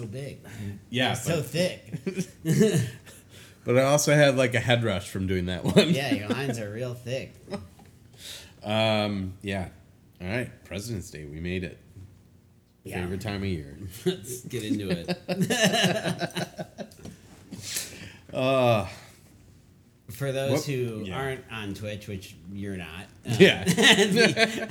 so big. Yeah, so thick. but I also had like a head rush from doing that one. Yeah, your lines are real thick. Um. Yeah. All right. President's Day. We made it. Yeah. Favorite time of year. Let's get into it. Uh. For those Whoop. who Yeah. aren't on Twitch, which you're not, uh, Yeah. the,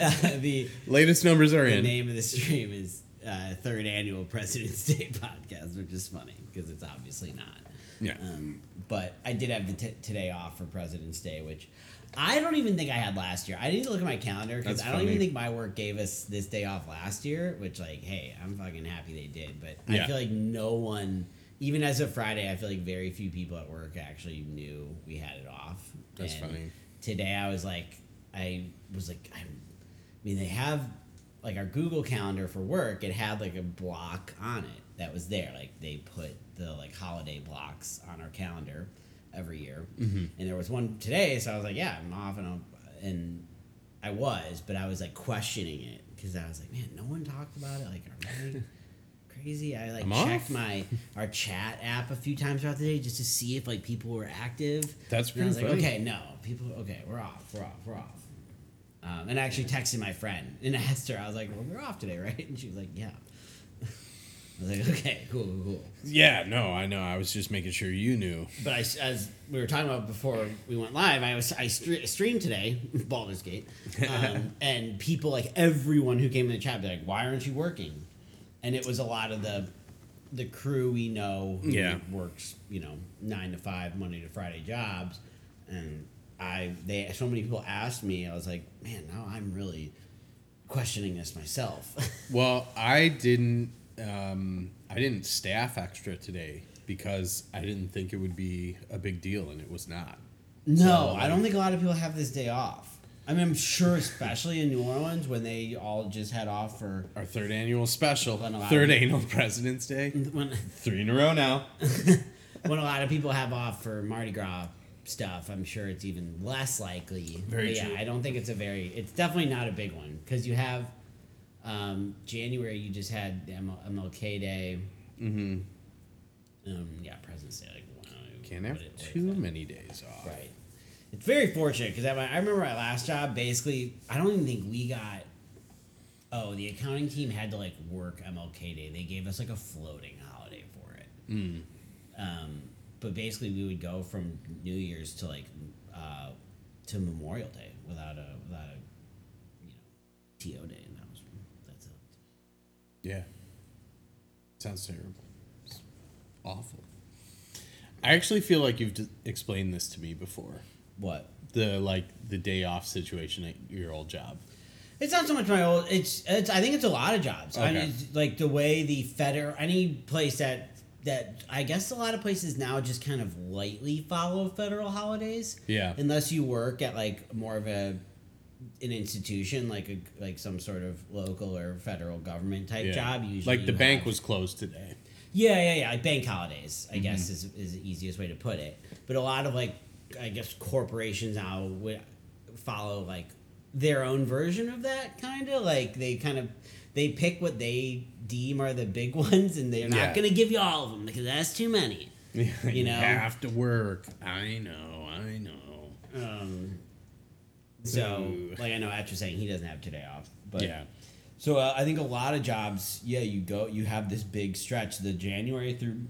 uh, the Latest numbers are the in. The name of the stream is uh, Third Annual President's Day Podcast, which is funny because it's obviously not. Yeah. Um, but I did have the t- today off for President's Day, which I don't even think I had last year. I need to look at my calendar because I don't even think my work gave us this day off last year. Which, like, hey, I'm fucking happy they did. But I feel like no one, even as of Friday, I feel like very few people at work actually knew we had it off. That's And funny. Today, I was like, I was like, I, I mean, they have like our Google Calendar for work. It had like a block on it that was there. Like they put the like holiday blocks on our calendar every year, Mm-hmm. and there was one today. So I was like, yeah, I'm off, and I'll, and I was, but I was like questioning it because I was like, man, no one talked about it. Like, are we crazy? I like I'm checked off? my our chat app a few times throughout the day just to see if like people were active. That's And I was pretty like, funny. okay, no, people, okay, we're off, we're off, we're off. Um, and I actually texted my friend and asked her, I was like, well, we're off today, right? And she was like, yeah. I was like, okay, cool, cool, cool. Yeah. No, I know. I was just making sure you knew. But I, as we were talking about before we went live, I was I stre- streamed today, Baldur's Gate, um, and people like everyone who came in the chat be like, "Why aren't you working?" And it was a lot of the the crew we know who Yeah. works, you know, nine to five, Monday to Friday jobs, and I they so many people asked me, I was like, man, now I'm really questioning this myself. Well, I didn't. Um, I didn't staff extra today because I didn't think it would be a big deal, and it was not. No, I don't think a lot of people have this day off. I mean, I'm sure, especially in New Orleans, when they all just head off for Our third annual special, third annual President's Day, when three in a row now. when a lot of people have off for Mardi Gras stuff. I'm sure it's even less likely. Very But yeah, true. I don't think it's a very. It's definitely not a big one because you have um, January. You just had MLK Day. Mm-hmm. Um, yeah, President's Day. Like, wow, Can't have it- too many days off. Right. It's very fortunate because I, I remember my last job. Basically, I don't even think we got. Oh, the accounting team had to like work MLK Day. They gave us like a floating holiday for it. Mm. Um, but basically, we would go from New Year's to like uh, to Memorial Day without a without a you know TO day, and that was that's it. Yeah. Sounds terrible. It's awful. I actually feel like you've d- explained this to me before. What? The like the day off situation at your old job. It's not so much my old. It's it's. I think it's a lot of jobs. I Okay. mean, it's like the way the federal any place that that I guess a lot of places now just kind of lightly follow federal holidays. Yeah. Unless you work at like more of a an institution like a like some sort of local or federal government type Yeah. job. Usually, like the bank have- was closed today. Yeah, yeah, yeah. Like bank holidays, I Mm-hmm. guess, is, is the easiest way to put it. But a lot of like, I guess corporations now would follow like their own version of that kind of like they kind of they pick what they deem are the big ones, and they're not Yeah. going to give you all of them because that's too many. you know? have to work. I know. I know. Um, so, Ooh. like, I know Atch saying he doesn't have today off, but yeah. So uh, I think a lot of jobs, yeah, you go, you have this big stretch. The January through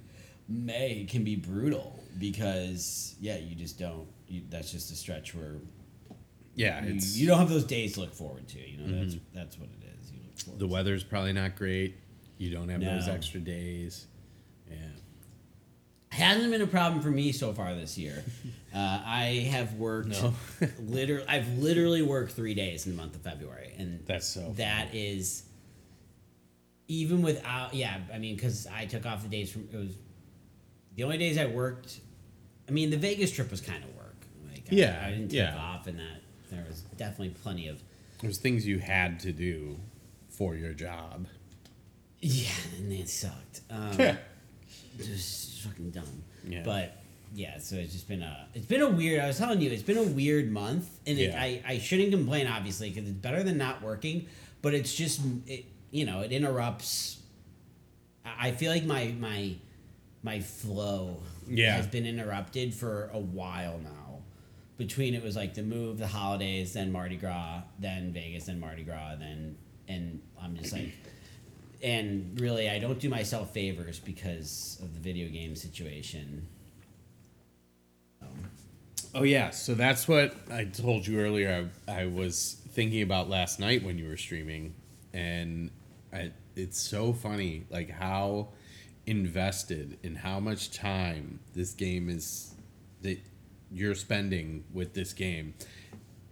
May can be brutal because yeah, you just don't. You, that's just a stretch where Yeah, you, it's you don't have those days to look forward to. You know, that's that's what it is. You look forward the weather's probably not great. You don't have those extra days. Yeah. hasn't been a problem for me so far this year. Uh, I have worked No. literally. I've literally worked three days in the month of February, and That's so That is even without. Yeah, I mean, because I took off the days from it was the only days I worked. I mean, the Vegas trip was kind of work. Like, I- Yeah, I, didn't take yeah. off, and that there was definitely plenty of. There's things you had to do for your job. Yeah, and it sucked. Um, Yeah. just fucking dumb. Yeah. But yeah, so it's just been a it's been a weird. I was telling you, it's been a weird month, and it, I I shouldn't complain obviously because it's better than not working. But it's just it you know it interrupts. I I feel like my my my flow Yeah. has been interrupted for a while now. Between it was like the move, the holidays, then Mardi Gras, then Vegas, then Mardi Gras, then and I'm just like and really I don't do myself favors because of the video game situation. Oh yeah, so that's what I told you earlier. I, I was thinking about last night when you were streaming, and I, it's so funny, like how invested in how much time this game is that you're spending with this game.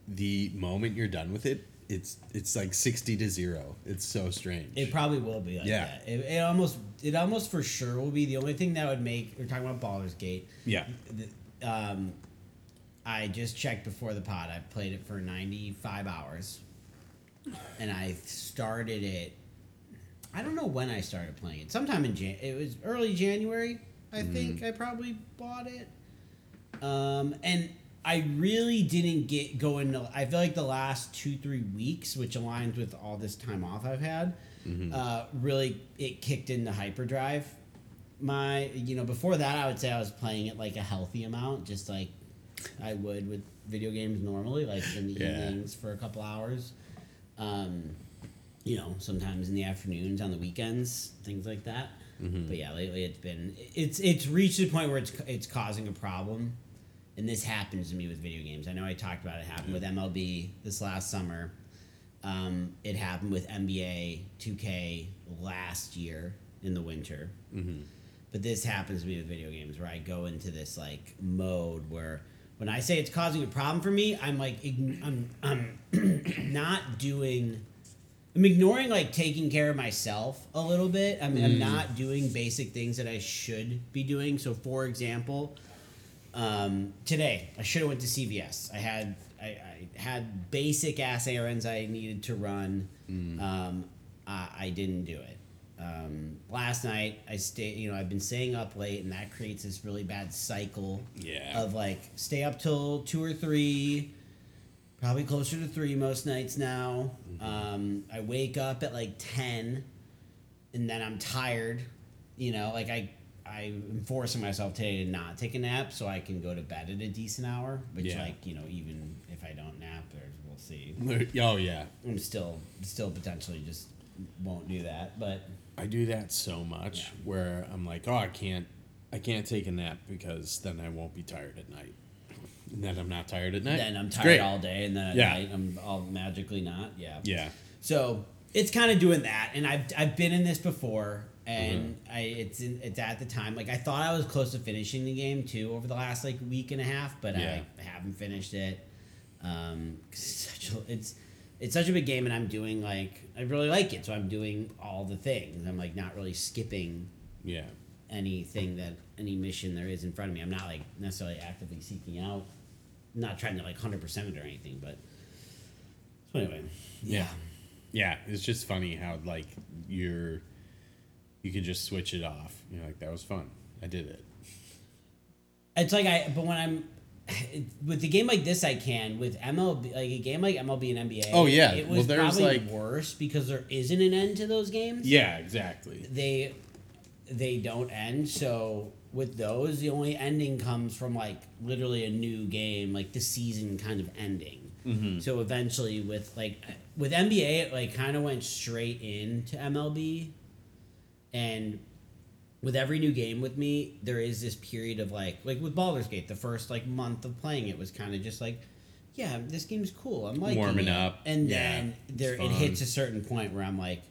The moment you're done with it, it's it's like sixty to zero. It's so strange. It probably will be like Yeah. that. It, it almost it almost for sure will be the only thing that would make we're talking about Baldur's Gate. yeah, The- Um, I just checked before the pod. I played it for 95 hours. And I started it I don't know when I started playing it. Sometime in Jan it was early January, I think I probably bought it. Um, and I really didn't get go into. I feel like the last two three weeks, which aligns with all this time off I've had, uh, really it kicked into hyperdrive. My you know before that I would say I was playing it like a healthy amount, just like I would with video games normally, like in the Yeah. evenings for a couple hours. Um, you know, sometimes in the afternoons, on the weekends, things like that. But yeah, lately it's been it's it's reached the point where it's it's causing a problem, and this happens to me with video games. I know I talked about it happened with MLB this last summer. Um, it happened with NBA 2K last year in the winter. But this happens to me with video games where I go into this like mode where when I say it's causing a problem for me, I'm like ign- I'm I'm not doing I'm ignoring like taking care of myself a little bit. I'm, I'm not doing basic things that I should be doing. So, for example, um, today I should have went to CVS. I had I, I had basic ass errands I needed to run. Um, I, I didn't do it. Um, last night I stayed. You know I've been staying up late, and that creates this really bad cycle. Yeah. Of like stay up till two or three probably closer to three most nights now. Um, I wake up at like ten, and then I'm tired. You know, like I I'm forcing myself today to not take a nap so I can go to bed at a decent hour. Which, Yeah. like you know, even if I don't nap, there's we'll see. oh yeah, I'm still still potentially just won't do that, but I do that so much Yeah. where I'm like, oh, I can't, I can't take a nap because then I won't be tired at night. And then I'm not tired at night. then I'm tired all day, and then at Yeah. night I'm all magically not. Yeah. Yeah. So it's kind of doing that, and I've I've been in this before, and Mm-hmm. I it's in, it's at the time like I thought I was close to finishing the game too over the last like week and a half, but Yeah. I haven't finished it. Um, 'cause it's such a, it's it's such a big game, and I'm doing like I really like it, so I'm doing all the things. I'm like not really skipping Yeah. anything that any mission there is in front of me. I'm not like necessarily actively seeking out. I'm not trying to like hundred percent it or anything, but so anyway, Yeah. Yeah. It's just funny how like you're, you could just switch it off. You're like, that was fun. I did it. It's like I, but when I'm with a game like this, I can with MLB, like a game like MLB and NBA. Oh, yeah. it Well, was there's, probably like- worse because there isn't an end to those games. Yeah. Exactly. they they don't end. So with those, the only ending comes from like literally a new game, like the season kind of ending. Mm-hmm. So eventually, with like with NBA, it like kind of went straight into MLB, and with every new game with me, there is this period of like like with Baldur's Gate, the first like month of playing it was kind of just like yeah, this game's cool. I'm like Warming it. up. and Yeah, then there it hits a certain point where I'm like,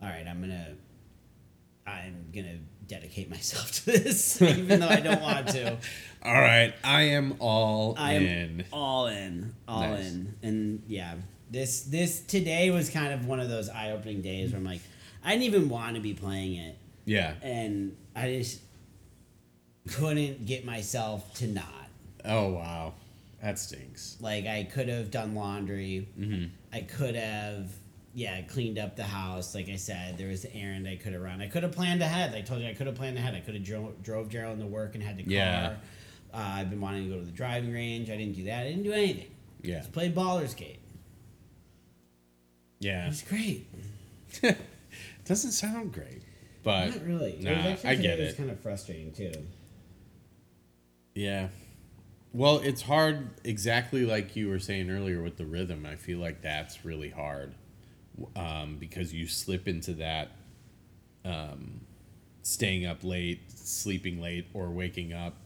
all right, I'm gonna, I'm gonna dedicate myself to this, even though I don't want to. All right, I am all I am in. all in, all Nice. in, and yeah, this this today was kind of one of those eye opening days where I'm like, I didn't even want to be playing it, Yeah. and I just couldn't get myself to not. Oh wow, that stinks. Like I could have done laundry. Mm-hmm. I could have, yeah, cleaned up the house. Like I said, there was an errand I could have run. I could have planned ahead. I told you I could have planned ahead. I could have dro- drove Gerald to work and had the car. Yeah. Uh, I've been wanting to go to the driving range. I didn't do that. I didn't do anything. Yeah. Just played Baldur's Gate. It was great. Doesn't sound great, but Not really. Nah, I get it. It's kind of frustrating too. Yeah. Well, it's hard exactly like you were saying earlier with the rhythm. I feel like that's really hard um, because you slip into that um, staying up late, sleeping late, or waking up.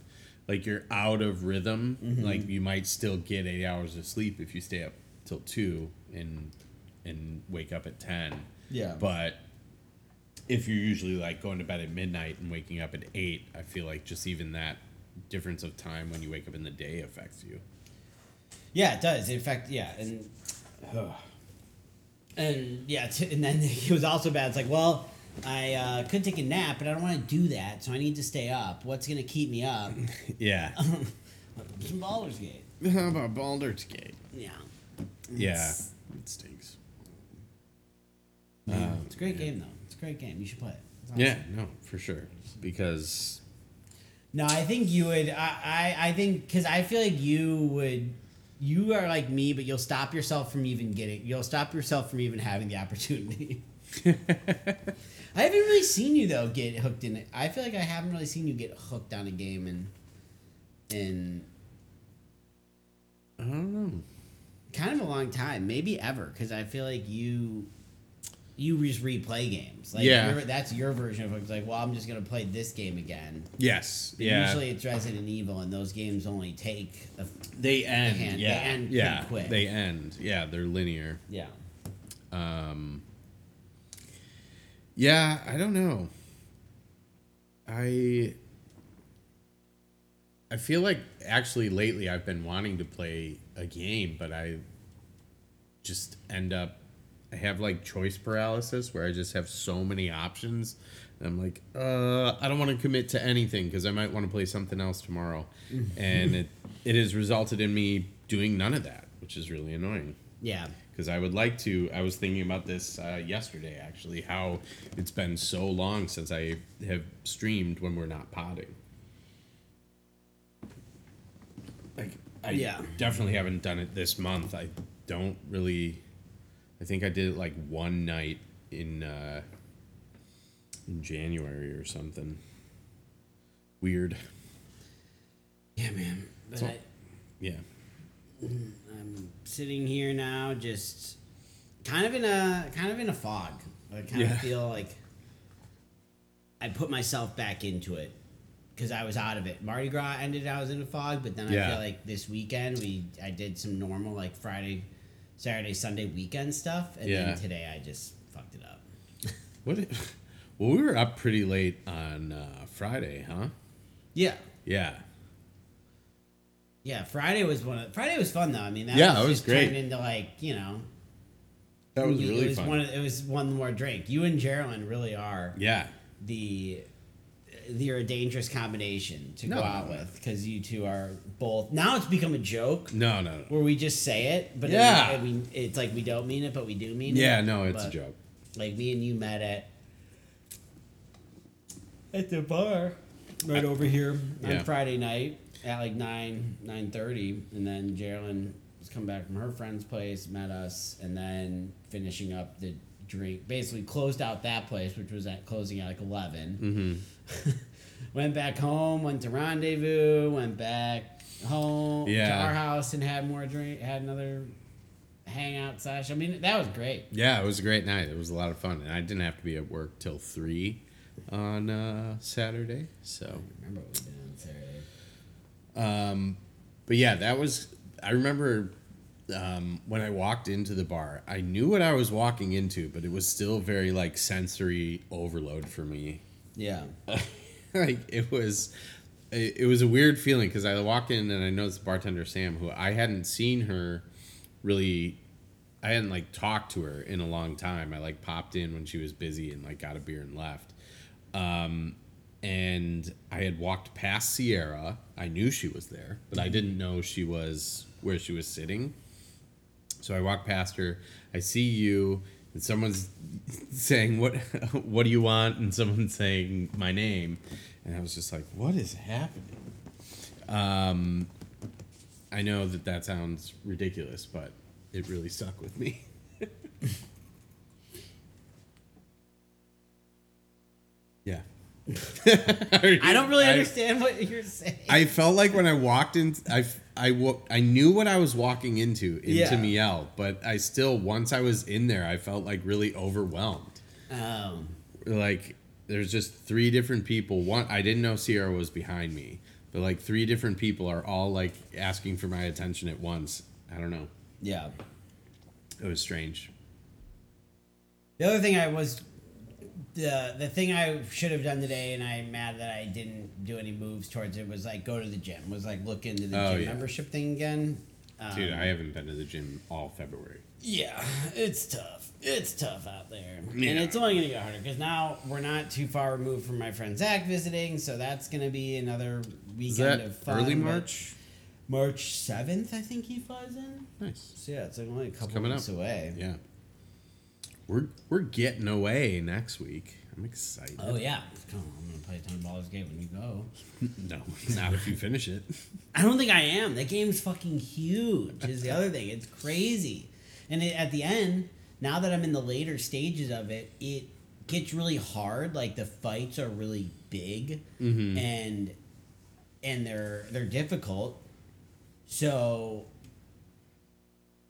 Like you're out of rhythm. Like you might still get eight hours of sleep if you stay up till two and and wake up at ten. Yeah. But if you're usually like going to bed at midnight and waking up at eight, I feel like just even that difference of time when you wake up in the day affects you. Yeah, it does. In fact, yeah, and and yeah, t- and then it was also bad. It's like, well, I uh, could take a nap, but I don't want to do that, so I need to stay up. What's gonna keep me up? Yeah. Some Baldur's Gate. How about Baldur's Gate? Yeah, Yeah, it stinks. it's a great game though. A great game. You should play it. Awesome. Yeah, no, for sure. Because No, I think you would. I I, I think because I feel like you would. You are like me, but you'll stop yourself from even getting. You'll stop yourself from even having the opportunity. I haven't really seen you though get hooked in it. I feel like I haven't really seen you get hooked on a game and in I don't know. kind of a long time, maybe ever. Because I feel like you you just replay games. Like Yeah. that's your version of it. It's like, well, I'm just gonna play this game again. Yes. But yeah. Usually it's Resident Evil, and those games only take a they end. hand- they yeah. end pretty yeah. quick. They end. Yeah, they're linear. yeah. Um, yeah, I don't know. I I feel like actually lately I've been wanting to play a game, but I just end up I have like choice paralysis where I just have so many options. And I'm like, uh, I don't want to commit to anything because I might want to play something else tomorrow, and it it has resulted in me doing none of that, which is really annoying Yeah. because I would like to. I was thinking about this uh, yesterday, actually, how it's been so long since I have streamed when we're not potting. Like, I Yeah. definitely haven't done it this month. I don't really. I think I did it like one night in uh, in January or something. Weird. Yeah, man. But So- I, Yeah. I'm sitting here now, just kind of in a kind of in a fog. I kind Yeah. of feel like I put myself back into it because I was out of it. Mardi Gras ended, I was in a fog, but then I feel like this weekend we I did some normal like Friday, Saturday, Sunday weekend stuff, and Yeah. then today I just fucked it up. What? Well, we were up pretty late on uh, Friday, huh? Yeah. Yeah. Yeah, Friday was one. Of, Friday was fun though. I mean, that Yeah, was it was just great. turned into like you know, That was you- really it was fun. One, it was one more drink. You and Geraldine really are yeah. the you're a dangerous combination to go No. out with because you two are both. Now it's become a joke No, no, no. where we just say it, but Yeah. I mean, it's like we don't mean it, but we do mean it. Yeah, no, it's a joke. Like me and you met at at the bar right over here Yeah. on Friday night at like nine nine thirty, and then Jalen was coming back from her friend's place, met us, and then finishing up the drink. Basically, closed out that place, which was at closing at like 11 Mm-hmm. went back home, went to rendezvous, went back home yeah. to our house, and had more drink. Had another hangout sesh. I mean, that was great. Yeah, it was a great night. It was a lot of fun, and I didn't have to be at work till three on uh, Saturday. So, Remember what we did on Saturday? um, but yeah, that was. I remember um, when I walked into the bar, I knew what I was walking into, but it was still very like sensory overload for me. Yeah. like it was, it, was a weird feeling because I walked in and I noticed bartender Sam, who I hadn't seen her really, I hadn't like talked to her in a long time. I like popped in when she was busy and like got a beer and left. Um, and I had walked past Sierra. I knew she was there, but I didn't know she was where she was sitting. So I walk past her. I see you, and someone's saying, "What? What do you want?" And someone's saying my name, and I was just like, "What is happening?" Um, I know that that sounds ridiculous, but it really stuck with me. yeah. I don't really I- understand what you're saying. I felt like when I walked in, I, I, I knew what I was walking into, into Yeah. Miel, but I still, once I was in there, I felt like really overwhelmed. um, Like, there's just three different people. One, I didn't know Sierra was behind me, but like three different people are all like asking for my attention at once. I don't know. yeah. It was strange. The other thing I was the the thing I should have done today, and I'm mad that I didn't do any moves towards it. Was like go to the gym. Was like look into the Oh, gym yeah. membership thing again. Um, Dude, I haven't been to the gym all February. Yeah, it's tough. It's tough out there, Yeah. and it's only gonna get harder because now we're not too far removed from my friend Zach visiting, so that's gonna be another weekend Is that of fun. early but March? March seventh, I think he flies in. Nice. So yeah, it's like only a couple coming weeks up. away. Yeah. We're we're getting away next week. I'm excited. Oh yeah, come on, I'm gonna play a ton of Baldur's Gate when you go. No, not if you finish it. I don't think I am. That game's fucking huge. Is the other thing. It's crazy, and it, at the end, now that I'm in the later stages of it, it gets really hard. Like the fights are really big, mm-hmm. and and they're they're difficult. So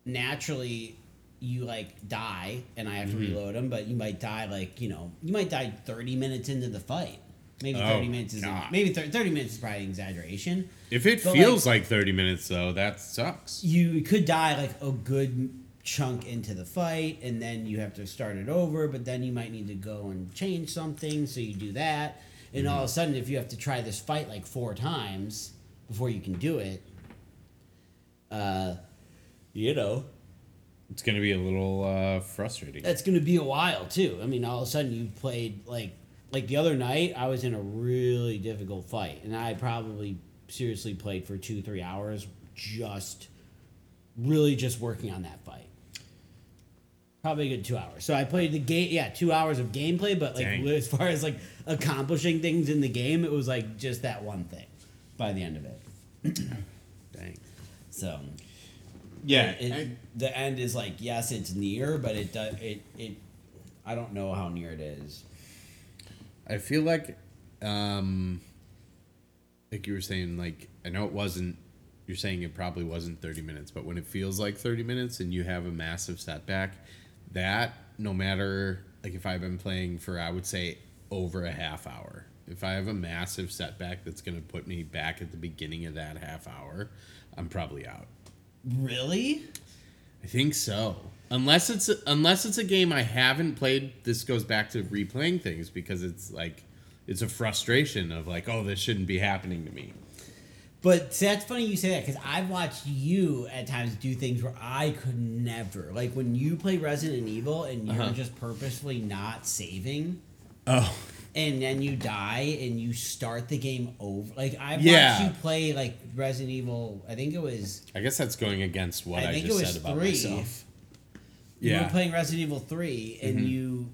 naturally, you like die, and I have to reload them. But you might die like you know you might die thirty minutes into the fight. Maybe Oh, thirty minutes is God. maybe thir- thirty minutes is probably an exaggeration. If it But, feels like, 30 minutes though, that sucks. you could die like a good chunk into the fight and then you have to start it over but then you might need to go and change something so you do that and all of a sudden if you have to try this fight like four times before you can do it uh you know It's gonna be a little uh, frustrating. that's gonna be a while too i mean all of a sudden you played like like the other night i was in a really difficult fight and i probably seriously played for two three hours just really just working on that fight probably a good two hours so i played the game yeah two hours of gameplay but like Dang. as far as like accomplishing things in the game it was like just that one thing by the end of it Dang. so Yeah. it, the end is like yes it's near but it does it it i don't know how near it is I feel like, um, like you were saying, like I know it wasn't. You're saying it probably wasn't 30 minutes, but when it feels like 30 minutes and you have a massive setback, that no matter like if I've been playing for I would say over a half hour, if I have a massive setback that's going to put me back at the beginning of that half hour, I'm probably out. Really I think so. Unless it's unless it's a game I haven't played, this goes back to replaying things because it's like it's a frustration of like, oh, this shouldn't be happening to me. but see, that's funny you say that because i've watched you at times do things where i could never like when you play resident evil and you're Uh-huh. just purposefully not saving Oh, and then you die and you start the game over like i've Yeah. watched you play like resident evil i think it was I guess that's going against what I I, think just it was said about three. myself. you were Yeah, playing Resident Evil 3 and Mhm. you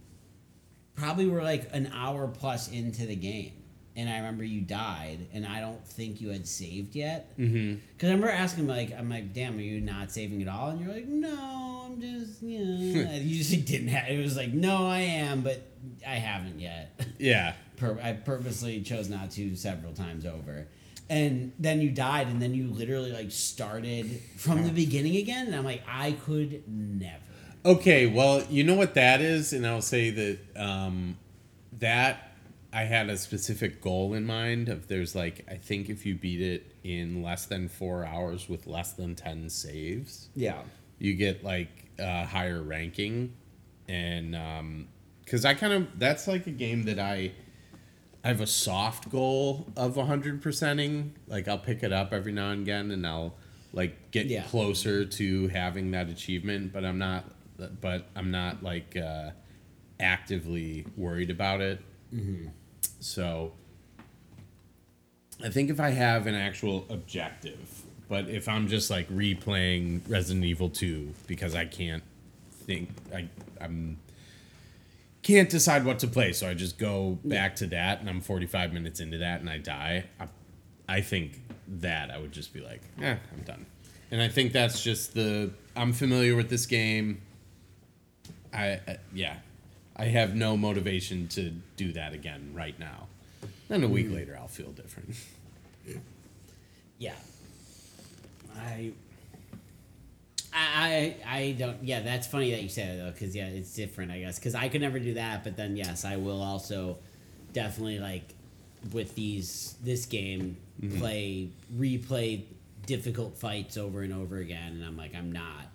probably were like an hour plus into the game. And I remember you died, and I don't think you had saved yet. mm-hmm. Because I remember asking, like, I'm like, damn, are you not saving at all? And you're like, no, I'm just, you know. you just like, didn't have It was like, no, I am, but I haven't yet. yeah, Pur- I purposely chose not to several times over. And then you died, and then you literally like started from the beginning again. And I'm like, I could never. Okay, well, you know what that is, and I'll say that um, that I had a specific goal in mind of there's like I think if you beat it in less than four hours with less than ten saves, Yeah. you get like a higher ranking, and um, because I kind of that's like a game that I. I have a soft goal of 100 percenting. Like I'll pick it up every now and again, and I'll like get Yeah. closer to having that achievement. But I'm not. But I'm not like uh, actively worried about it. So I think if I have an actual objective, but if I'm just like replaying Resident Evil 2 because I can't think I I'm can't decide what to play, so I just go back to that and I'm 45 minutes into that and I die. I, I think that I would just be like, eh, I'm done. And I think that's just the I'm familiar with this game. I uh, yeah, I have no motivation to do that again right now. Then a week later, I'll feel different. Yeah. I. I I I don't. Yeah, that's funny that you say it though, because yeah, it's different, I guess. Because I could never do that, but then yes, I will also definitely like with these this game play replay difficult fights over and over again, and I'm like I'm not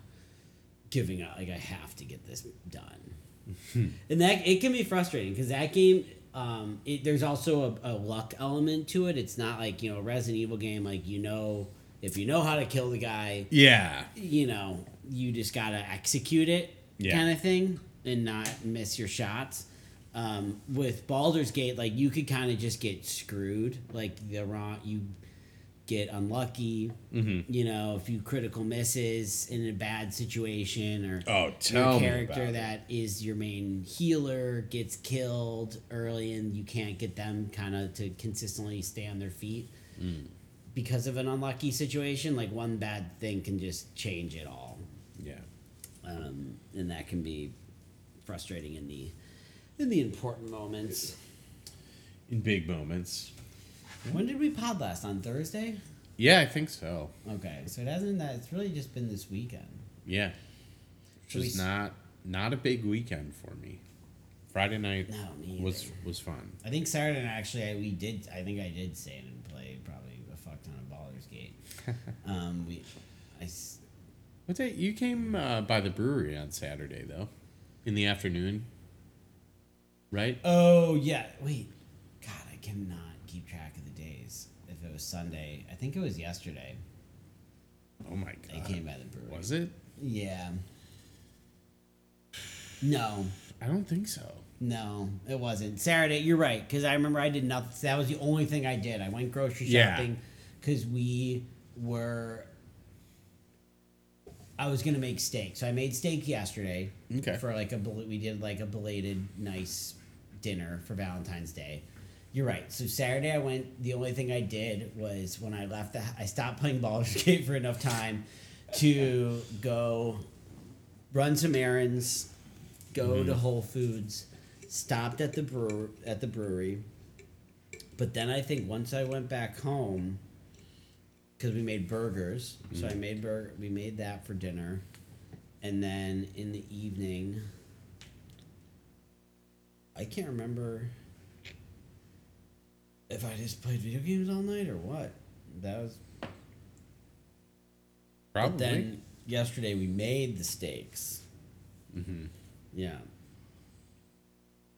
giving up. Like I have to get this done, and that it can be frustrating because that game. Um, it, there's also a, a luck element to it. It's not like you know a Resident Evil game. Like you know, if you know how to kill the guy, Yeah, you know, you just gotta execute it, Yeah. kind of thing, and not miss your shots. Um, with Baldur's Gate, like you could kind of just get screwed, like the wrong, you get unlucky. Mm-hmm. You know, a few critical misses in a bad situation, or Oh, tell your me character about it. that is your main healer gets killed early, and you can't get them kind of to consistently stay on their feet Mm. Because of an unlucky situation. Like one bad thing can just change it all yeah. um, and that can be frustrating in the in the important moments. In big moments. When did we pod last on Thursday? Yeah, I think so. Okay, so it hasn't that. It's really just been this weekend. Yeah, So we just not not a big weekend for me. Friday night No, was was fun. I think Saturday night actually I, we did. I think I did stay in and play probably a fuck ton of Baldur's Gate. um, we, I s- What day? You came uh, by the brewery on Saturday though, in the afternoon. Right? Oh yeah, wait. God, I cannot keep track of the days. If it was Sunday, I think it was yesterday. Oh my god. I came by the brewery. Was it? Yeah. No, I don't think so. no, it wasn't Saturday. You're right because I remember I did nothing. That was the only thing I did. I went grocery Yeah. shopping because we were. I was gonna make steak, so I made steak yesterday. Okay. For like a we did like a belated nice dinner for Valentine's Day. You're right. So Saturday I went. The only thing I did was when I left the. I stopped playing Baldur's Gate for enough time to go run some errands, go mm-hmm. to Whole Foods, stopped at the brewer at the brewery. But then I think once I went back home, because we made burgers, so I made burger. We made that for dinner, and then in the evening, I can't remember if I just played video games all night or what. That was Probably. but then yesterday we made the steaks. Mm-hmm. Yeah.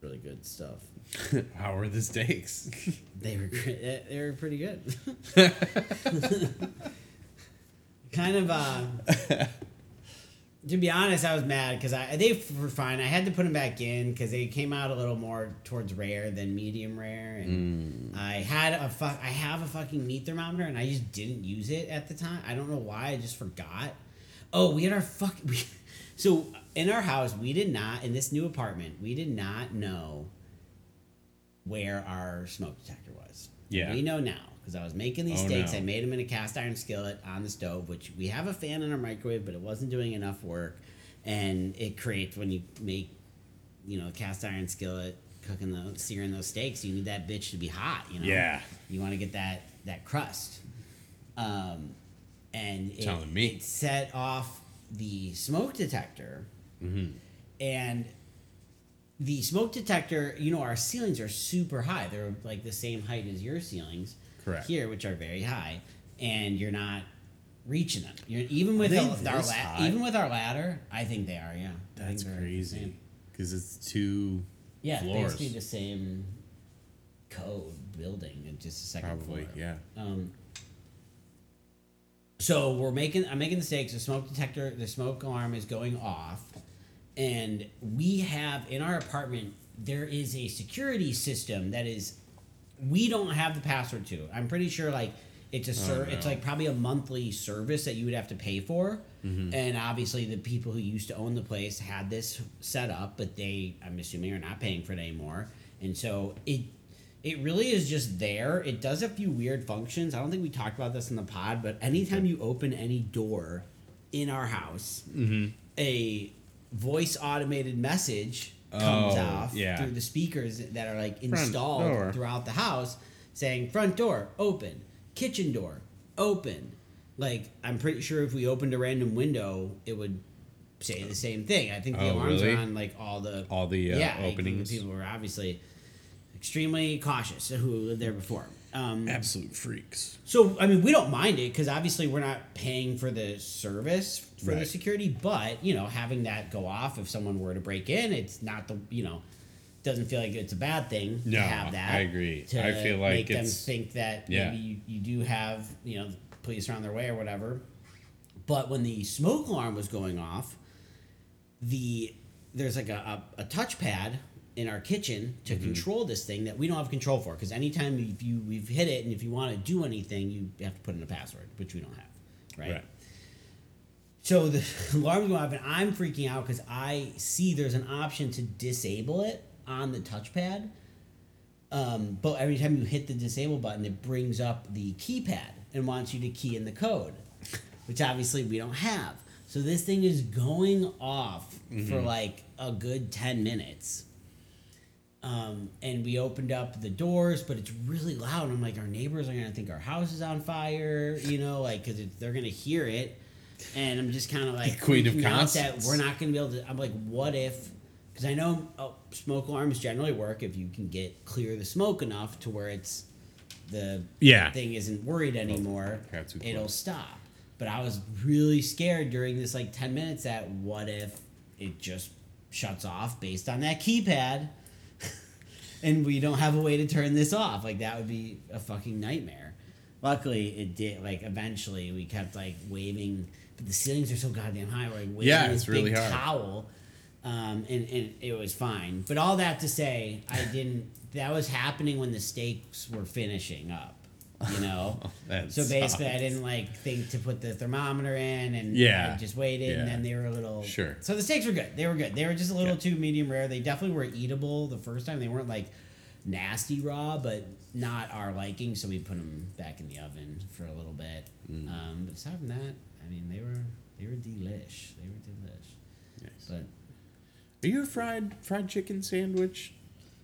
Really good stuff. How were the steaks? They were great. They were pretty good. kind of. Uh, to be honest, I was mad because I they were fine. I had to put them back in because they came out a little more towards rare than medium rare, and I had a fuck. I have a fucking meat thermometer, and I just didn't use it at the time. I don't know why. I just forgot. Oh, we had our fuck. We, so in our house, we did not in this new apartment. We did not know where our smoke detector was. Yeah. we know now because I was making these Oh, steaks. no. I made them in a cast iron skillet on the stove, which we have a fan in our microwave, but it wasn't doing enough work, and it creates when you make, you know, a cast iron skillet cooking the searing those steaks. You need that bitch to be hot. You know. Yeah. You want to get that that crust. Um, and it, Telling me. it set off the smoke detector, Mm-hmm. and the smoke detector, you know, our ceilings are super high. They're like the same height as your ceilings Correct. here, which are very high, and you're not reaching them. You're even with our, la- even with our ladder. I think they are. Yeah, That's think they're the crazy. Because it's two Yeah, floors. basically the same code building and just a second Probably, floor. yeah. Um, so we're making I'm making the steaks. The smoke detector, the smoke alarm is going off, and we have in our apartment there is a security system that is we don't have the password to. I'm pretty sure like it's a oh, ser- it's no. like probably a monthly service that you would have to pay for. Mm-hmm. And obviously the people who used to own the place had this set up, but they I'm assuming are not paying for it anymore. And so it it really is just there. It does a few weird functions. I don't think we talked about this in the pod, but anytime you open any door in our house, mm-hmm. a voice automated message comes Oh, off yeah. through the speakers that are like installed throughout the house saying front door open, kitchen door open. Like I'm pretty sure if we opened a random window, it would say the same thing. I think the Oh, alarms really? are on like all the All the, uh, like, openings? people were obviously extremely cautious who lived there before. Um, Absolute freaks. so I mean, we don't mind it because obviously we're not paying for the service for the security, but you know, having that go off if someone were to break in, it's not the you know, doesn't feel like it's a bad thing No, to have that. I agree. To I feel like make them think that yeah. maybe you, you do have you know the police are on their way or whatever. But when the smoke alarm was going off, the there's like a, a, a touchpad in our kitchen to Mm-hmm. control this thing that we don't have control for. Because anytime if you we've hit it and if you want to do anything you have to put in a password which we don't have right, Right. so the alarm's going off and i'm freaking out because i see there's an option to disable it on the touchpad um, but every time you hit the disable button it brings up the keypad and wants you to key in the code which obviously we don't have. So this thing is going off for like a good 10 minutes um, and we opened up the doors, but it's really loud. I'm like, our neighbors are gonna think our house is on fire, you know, like because they're gonna hear it. And I'm just kind of like Queen of out that we're not gonna be able to. I'm like, what if? Because I know oh, smoke alarms generally work if you can get clear the smoke enough to where it's the Yeah. thing isn't worried anymore. got It'll stop. But I was really scared during this like 10 minutes that what if it just shuts off based on that keypad and we don't have a way to turn this off. Like that would be a fucking nightmare. Luckily, it did. Like eventually, we kept like waving, but the ceilings are so goddamn high. We're like waving Yeah, this really big towel, um, and and it was fine. But all that to say, I didn't. That was happening when the steaks were finishing up. You know, That so basically, I didn't like think to put the thermometer in, and Yeah. I just waited, and then they were a little Sure. So the steaks were good. They were good. They were just a little Yeah. too medium rare. They definitely were eatable the first time. They weren't like nasty raw, but not our liking. So we put them back in the oven for a little bit. Mm. Um, but aside from that, I mean, they were they were delish. They were delish. Nice. But Are you a fried fried chicken sandwich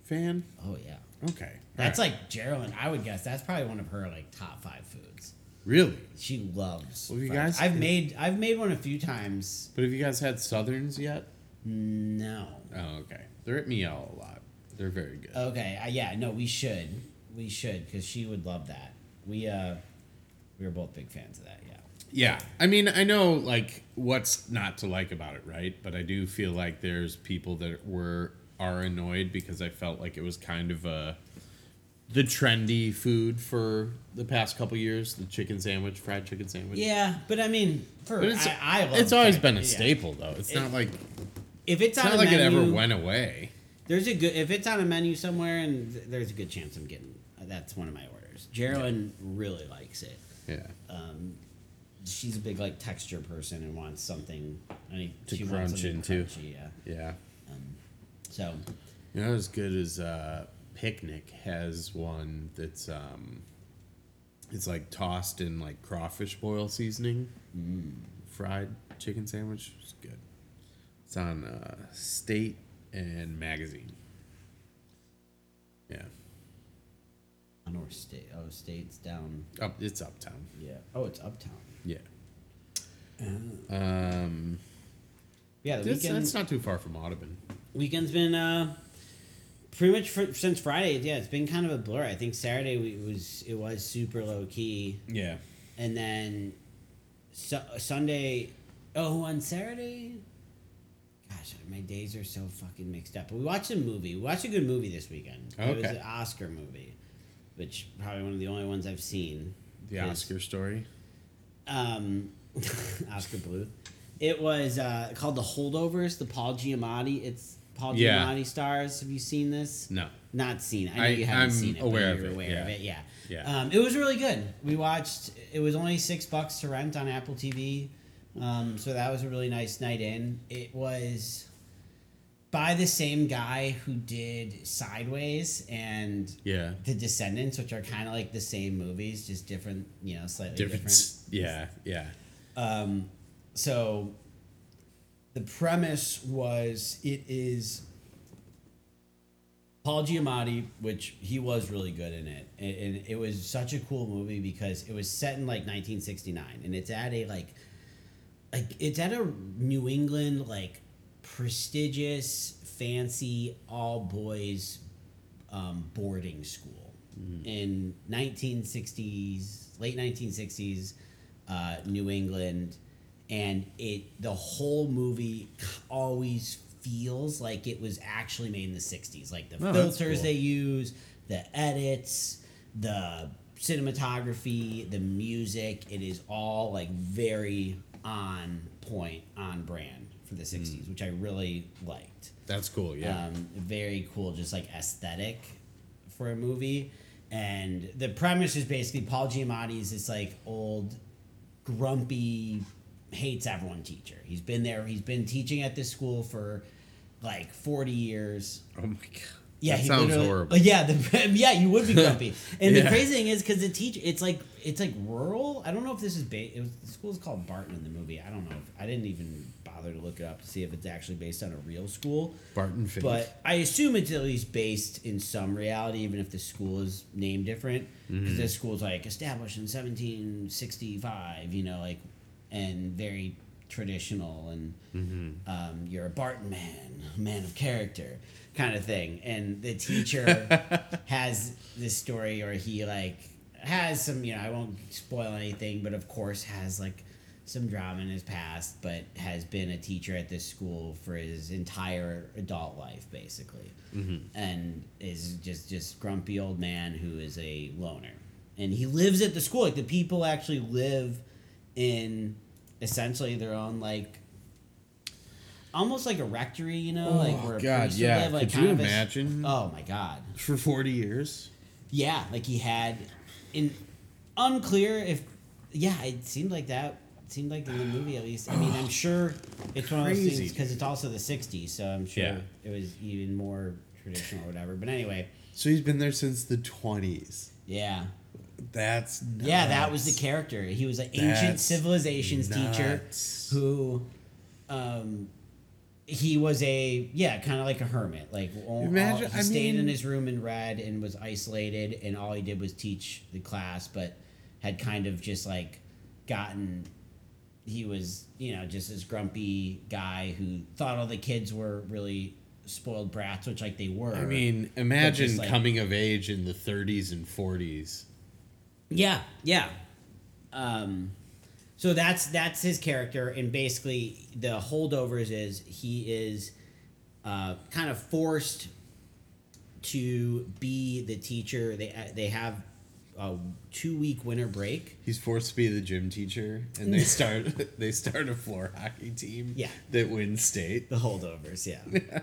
fan? oh yeah, Okay. that's Alright. like Geraldine. I would guess that's probably one of her like top five foods. really. She loves. Well, you guys- I've made I've made one a few times. But have you guys had Southerns yet? No. Oh, okay. They're at Meow a lot. They're very good. Okay. Uh, yeah. No, we should. We should because she would love that. We uh, we were both big fans of that. Yeah. Yeah, I mean, I know like what's not to like about it, right? But I do feel like there's people that were are annoyed because I felt like it was kind of a the trendy food for the past couple years, the chicken sandwich, fried chicken sandwich. Yeah, but I mean, for But it's I, I love it's always been a yeah. staple though. It's It- not like If it's, it's on not a like menu, it ever went away. There's a good if it's on a menu somewhere, and there's a good chance I'm getting. That's one of my orders. Geraldine really likes it. Yeah. Um, she's a big like texture person and wants something. I mean, To crunch into. Crunchy, yeah. Yeah. So You know, as good as uh, Picnic has one that's um, it's like tossed in like crawfish boil seasoning, fried chicken sandwich. It's good. It's on uh, State and Magazine. Yeah, I know state. Oh, state's down. up it's uptown. Yeah. Oh, it's uptown. Yeah. Um, Yeah, the that's, weekend. that's not too far from Audubon. Weekend's been uh, pretty much for, since Friday, yeah, it's been kind of a blur. I think Saturday we, was it was super low key, Yeah. and then su- Sunday. Oh, on Saturday. Gosh, my days are so fucking mixed up. But we watched a movie. We watched a good movie this weekend. It was Okay. an Oscar movie, which probably one of the only ones I've seen. The 'Cause, Oscar story. um, Oscar Bluth. It was uh, called The Holdovers. The Paul Giamatti. It's Paul Yeah. Giamatti stars. Have you seen this? No. Not seen. I know I- you haven't I'm seen it. aware but of you're it, aware of it. Yeah. Yeah. Um, it was really good. We watched. It was only six bucks to rent on Apple TV, um, so that was a really nice night in. It was by the same guy who did Sideways and Yeah. The Descendants, which are kind of like the same movies, just different. You know, slightly Different. different. Yeah. Yeah. Um, so the premise was it is Paul Giamatti, which he was really good in it, and, it was such a cool movie because it was set in like 1969, and it's at a like, like it's at a New England like prestigious, fancy all boys um, boarding school. In 1960s, late 1960s, uh, New England, and it the whole movie always feels like it was actually made in the 60s, like the Oh, filters cool. they use, the edits, the cinematography, the music. It is all like very on point, on brand for the 60s, which I really liked That's cool. Yeah. um, very cool, just like aesthetic for a movie. And the premise is basically Paul Giamatti is this like old, grumpy, hates everyone teacher. He's been there. He's been teaching at this school for like forty years. oh my god. Yeah, That he sounds horrible. Yeah, the, yeah, you would be grumpy. And Yeah. the crazy thing is because the teacher, it's like it's like rural. I don't know if this is. It was the school is called Barton in the movie. I don't know. If, I didn't even bother to look it up to see if it's actually based on a real school. Barton. But I assume it's at least based in some reality, even if the school is named different. Because Mm-hmm. this school's like established in 1765, you know, like, and very traditional, and Mm-hmm. um, you're a Barton man, a man of character, kind of thing. And the teacher has this story, or he like has some, you know, I won't spoil anything, but of course has like some drama in his past, but has been a teacher at this school for his entire adult life, basically, and is just just grumpy old man who is a loner, and he lives at the school. Like the people actually live in essentially their own like. Almost like a rectory, you know, like oh, where a Oh, God, priest would yeah. live, like Could you of a- imagine? oh my god, For forty years. yeah, like he had, in unclear if, yeah, it seemed like that. It seemed like in the movie at least. I mean, I'm sure it's one of those things because it's also the '60s, so I'm sure Yeah. it was even more traditional or whatever. But anyway, So he's been there since the twenties. yeah, That's nuts. yeah, that was the character. He was an ancient That's civilizations teacher who, um. He was a yeah, kind of like a hermit. Like all, Imagine- all- he I stayed in his room and read and was isolated, and all he did was teach the class, but had kind of just like gotten. He was you know just this grumpy guy who thought all the kids were really spoiled brats, which like they were. I mean, imagine just, like- coming of age in the 30s and 40s. Yeah, yeah. Um, so that's that's his character, and basically the holdovers is he is uh, kind of forced to be the teacher. They they have a two week winter break. He's forced to be the gym teacher, and they start they start a floor hockey team. Yeah. that wins state. The holdovers, yeah.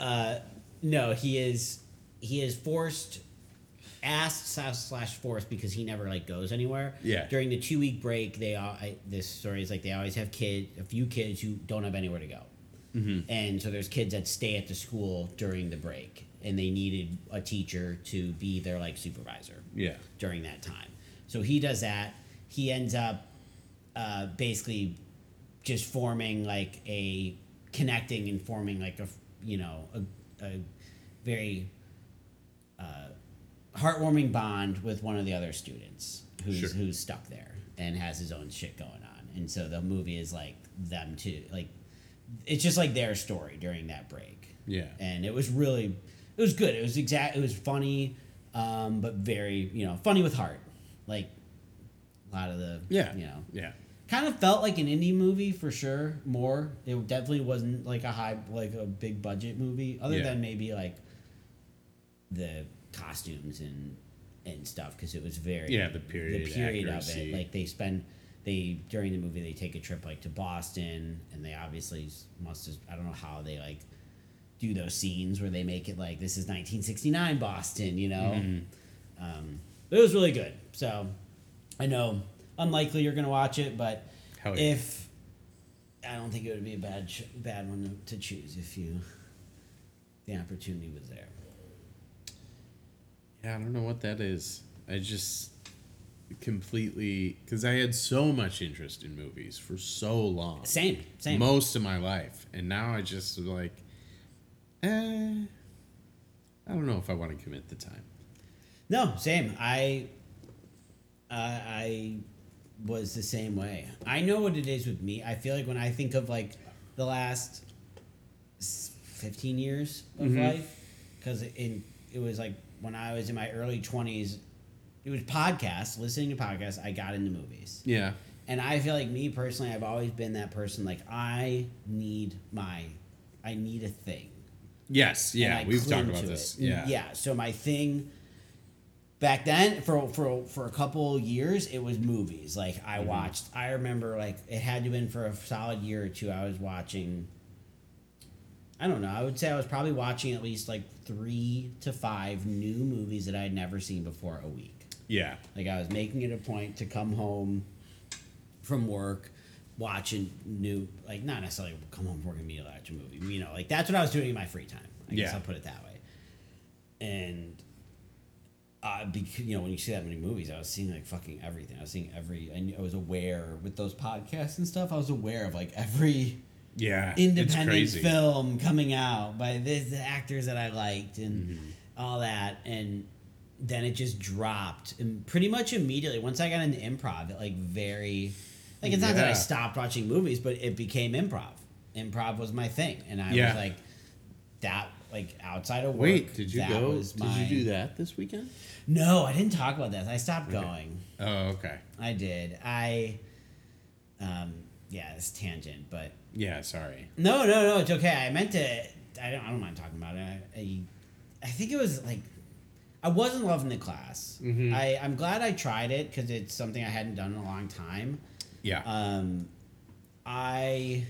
uh, no, he is he is forced asked slash, slash forced because he never like goes anywhere. Yeah. During the two week break, they all I, this story is like they always have kid a few kids who don't have anywhere to go, Mm-hmm. and so there's kids that stay at the school during the break, and they needed a teacher to be their like supervisor Yeah, during that time. So he does that. He ends up uh, basically just forming like a connecting and forming like a you know a, a very heartwarming bond with one of the other students who's Sure. who's stuck there and has his own shit going on. And so the movie is like them too. Like it's just like their story during that break yeah. and it was really it was good. It was exact. It was funny, um, but very you know funny with heart. Like a lot of the Yeah. you know Yeah. kind of felt like an indie movie for sure. More, it definitely wasn't like a high, like a big budget movie, other Yeah. than maybe like the costumes and and stuff because it was very Yeah, the period the period of accuracy. it. Like they spend they during the movie they take a trip like to Boston and they obviously must have I don't know how they like do those scenes where they make it like this is 1969 Boston, you know. Mm-hmm. Um, it was really good. So I know unlikely you're gonna watch it, but Hell yeah. if I don't think it would be a bad bad one to choose if you the opportunity was there. Yeah, I don't know what that is. I just completely because I had so much interest in movies for so long, Same, same. most of my life, and now I just like, eh, I don't know if I want to commit the time. No, same. I, uh, I was the same way. I know what it is with me. I feel like when I think of like the last fifteen years of life, because in it was like when I was in my early twenties, it was podcasts, listening to podcasts. I got into movies, Yeah, and I feel like me personally, I've always been that person. Like I need my, I need a thing. yes, yeah, we've talked about this. it. Yeah, yeah. So my thing back then, for for for a couple years, it was movies. Like Mm-hmm. I watched. I remember like it had to have been for a solid year or two. I was watching. I don't know. I would say I was probably watching at least like three to five new movies that I had never seen before a week. yeah, Like I was making it a point to come home from work, watching new like not necessarily come home from work and me watch a movie. You know, like that's what I was doing in my free time. I guess Yeah. I'll put it that way. And uh, because, you know, when you see that many movies, I was seeing like fucking everything. I was seeing every, and I was aware with those podcasts and stuff. I was aware of like every yeah. independent film coming out by the, the actors that I liked and Mm-hmm. all that, and then it just dropped and pretty much immediately. Once I got into improv, it like very like it's not that I stopped watching movies, but it became improv. Improv was my thing, and I Yeah. was like that. Like outside of work. Wait, did you that go? Did my- you do that this weekend? No, I didn't talk about that. I stopped going. Oh, okay. I did. I, um, yeah, it's tangent, but Yeah, sorry. no, no, no, it's okay. I meant to. I don't. I don't mind talking about it. I, I, I think it was like, I wasn't loving the class. Mm-hmm. I, I'm glad I tried it because it's something I hadn't done in a long time. Yeah, Um, I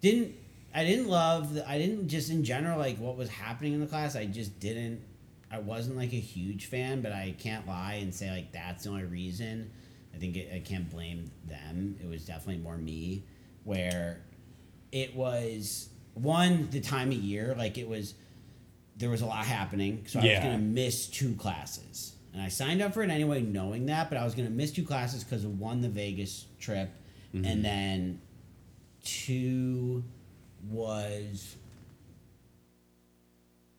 didn't. I didn't love. The, I didn't just in general like what was happening in the class. I just didn't. I wasn't like a huge fan, but I can't lie and say like that's the only reason. I think it, I can't blame them. It was definitely more me, where it was one the time of year like it was there was a lot happening so i was going to miss two classes and i signed up for it anyway knowing that but i was going to miss two classes because of one the vegas trip and then two was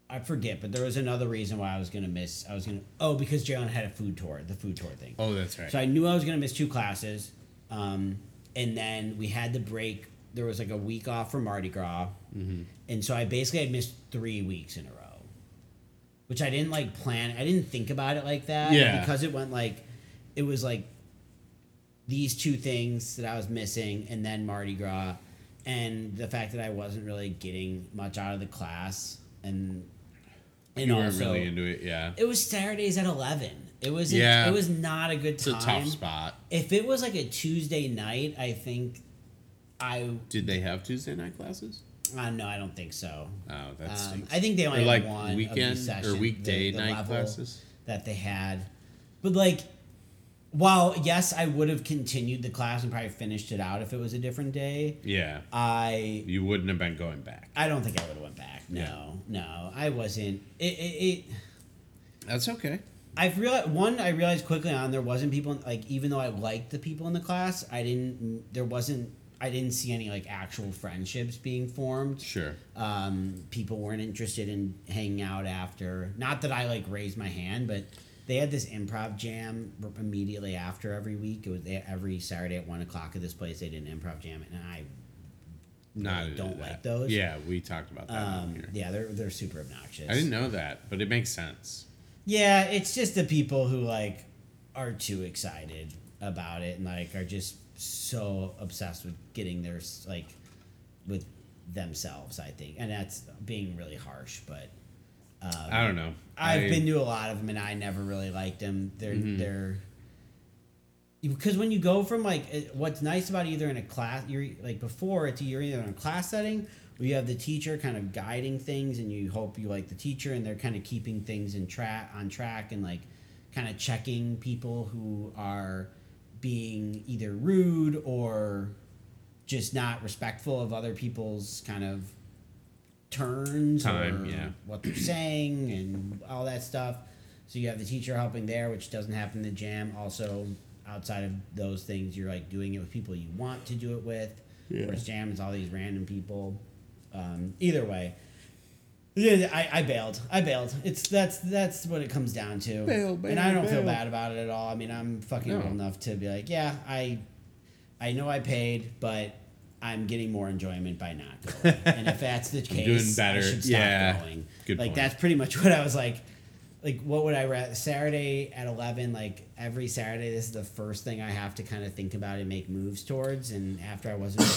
i forget but there was another reason why i was going to miss i was going to oh because jalen had a food tour the food tour thing Oh, that's right. so I knew I was going to miss two classes. Um, and then we had the break. There was like a week off for Mardi Gras. Mm-hmm. And so I basically had missed three weeks in a row, which I didn't like plan. I didn't think about it like that. Yeah. Because it went like, it was like these two things that I was missing and then Mardi Gras. And the fact that I wasn't really getting much out of the class. And, and you weren't also, really into it. Yeah, it was Saturdays at 11. It was, Yeah. it was not a good time. it's a tough spot. if it was like a Tuesday night, I think I Did they have Tuesday night classes? uh, no, I don't think so. Oh, that Um. I think they only like one weekend these or weekday the- the night classes. that they had. But like, while yes, I would have continued the class and probably finished it out if it was a different day. Yeah, I you wouldn't have been going back. I don't think I would have went back. No, Yeah. no, I wasn't. It, it, it That's okay. I've realized one. I realized quickly on there wasn't people like even though I liked the people in the class, I didn't. There wasn't. I didn't see any like actual friendships being formed. Sure. Um, people weren't interested in hanging out after. Not that I like raised my hand, but they had this improv jam immediately after every week. It was they, every Saturday at one o'clock at this place. They did an improv jam, and I Not don't that. like those. Yeah, we talked about that. Um, yeah, they're they're super obnoxious. I didn't know that, but it makes sense. Yeah, it's just the people who like are too excited about it and like are just so obsessed with getting their like with themselves. I think, and that's being really harsh, but I don't know. I've I- been to a lot of them, and I never really liked them. They're Mm-hmm. they're because when you go from like what's nice about either in a class, you're like before it's you're either in a class setting you have the teacher kind of guiding things, and you hope you like the teacher, and they're kind of keeping things in track on track and like kind of checking people who are being either rude or just not respectful of other people's kind of turns Time, or yeah. what they're saying and all that stuff. So you have the teacher helping there, which doesn't happen in the jam. Also, outside of those things, you're like doing it with people you want to do it with. Yeah. Whereas jam is all these random people. Um, either way, yeah, I, I bailed. I bailed. It's that's that's what it comes down to. Bail, bail, and I don't feel bad about it at all. I mean, I'm fucking No. old enough to be like, yeah, I I know I paid, but I'm getting more enjoyment by not going. and if that's the case, doing better. I should stop Yeah. going. Good like point. that's pretty much what I was like. Like, what would I rather? Saturday at eleven, like every Saturday, this is the first thing I have to kind of think about and make moves towards. And after I wasn't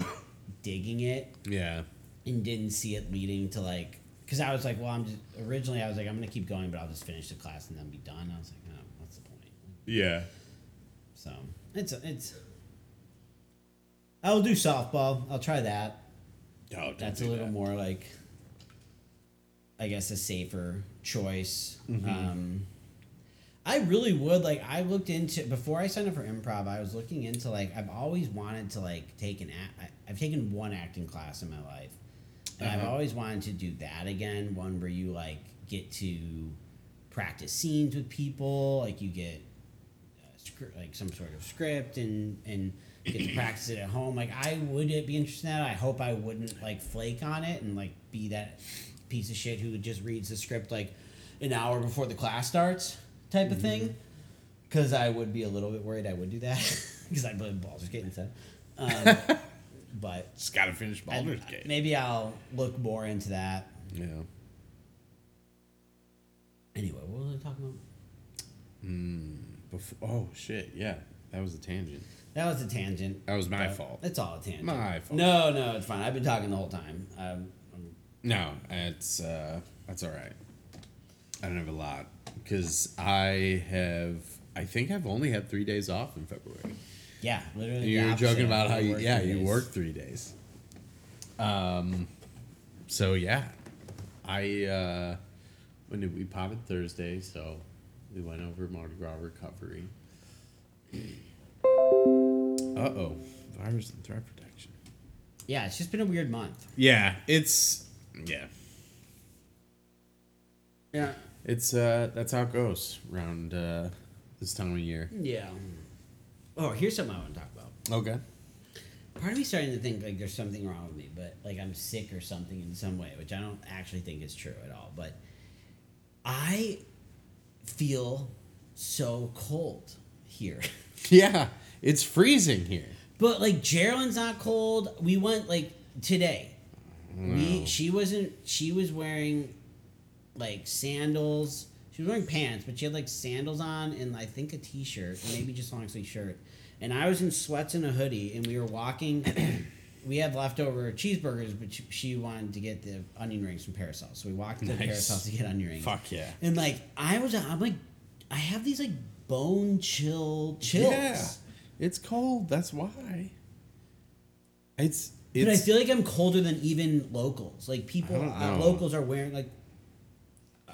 really digging it Yeah. And didn't see it leading to like, because I was like, well, I'm just originally I was like, I'm gonna keep going, but I'll just finish the class and then be done. I was like, oh, what's the point? Yeah. So it's it's. I'll do softball. I'll try that. Oh, That's a little that. more like, I guess, a safer choice. Mm-hmm. Um, I really would like. I looked into before I signed up for improv. I was looking into like I've always wanted to like take an act. I've taken one acting class in my life, and I've Uh-huh. always wanted to do that again. One where you like get to practice scenes with people. Like you get uh, script, like some sort of script and and get to practice it at home. Like I would be interested in that. I hope I wouldn't like flake on it and like be that piece of shit who just reads the script like an hour before the class starts type of thing. Because I would be a little bit worried I would do that because I believe balls are getting set. Um, but Just gotta finish I- Baldur's Gate. maybe I'll look more into that. Yeah. Anyway, what was I talking about? Before, oh shit! Yeah, that was a tangent. That was a tangent. That was my fault. It's all a tangent. My fault. No, no, it's fine. I've been talking the whole time. Um, I'm- No, it's uh, that's all right. I don't have a lot because I have. I think I've only had three days off in February. Yeah, literally. You're joking about how you work yeah you days. work three days. Um, so yeah, I uh, when did we potted Thursday? So we went over Mardi Gras recovery. Uh oh, virus and threat protection. Yeah, it's just been a weird month. Yeah, it's yeah, Yeah. it's uh that's how it goes around uh, this time of year. Yeah. Oh, here's something I want to talk about. Okay. Part of me starting to think like there's something wrong with me, but like I'm sick or something in some way, which I don't actually think is true at all. But I feel so cold here. Yeah, it's freezing here. But like Geraldine's not cold. We went like today. We she wasn't she was wearing like sandals. She was wearing pants, but she had like sandals on and I think a t shirt, maybe just long sleeve shirt. And I was in sweats and a hoodie and we were walking we had leftover cheeseburgers, but she, she wanted to get the onion rings from Parasol. So we walked to Nice. Parasol to get onion rings. Fuck yeah. And like I was I'm like I have these like bone chill chills. Yeah, it's cold. That's why. It's it's. But I feel like I'm colder than even locals. Like people, uh, locals are wearing like.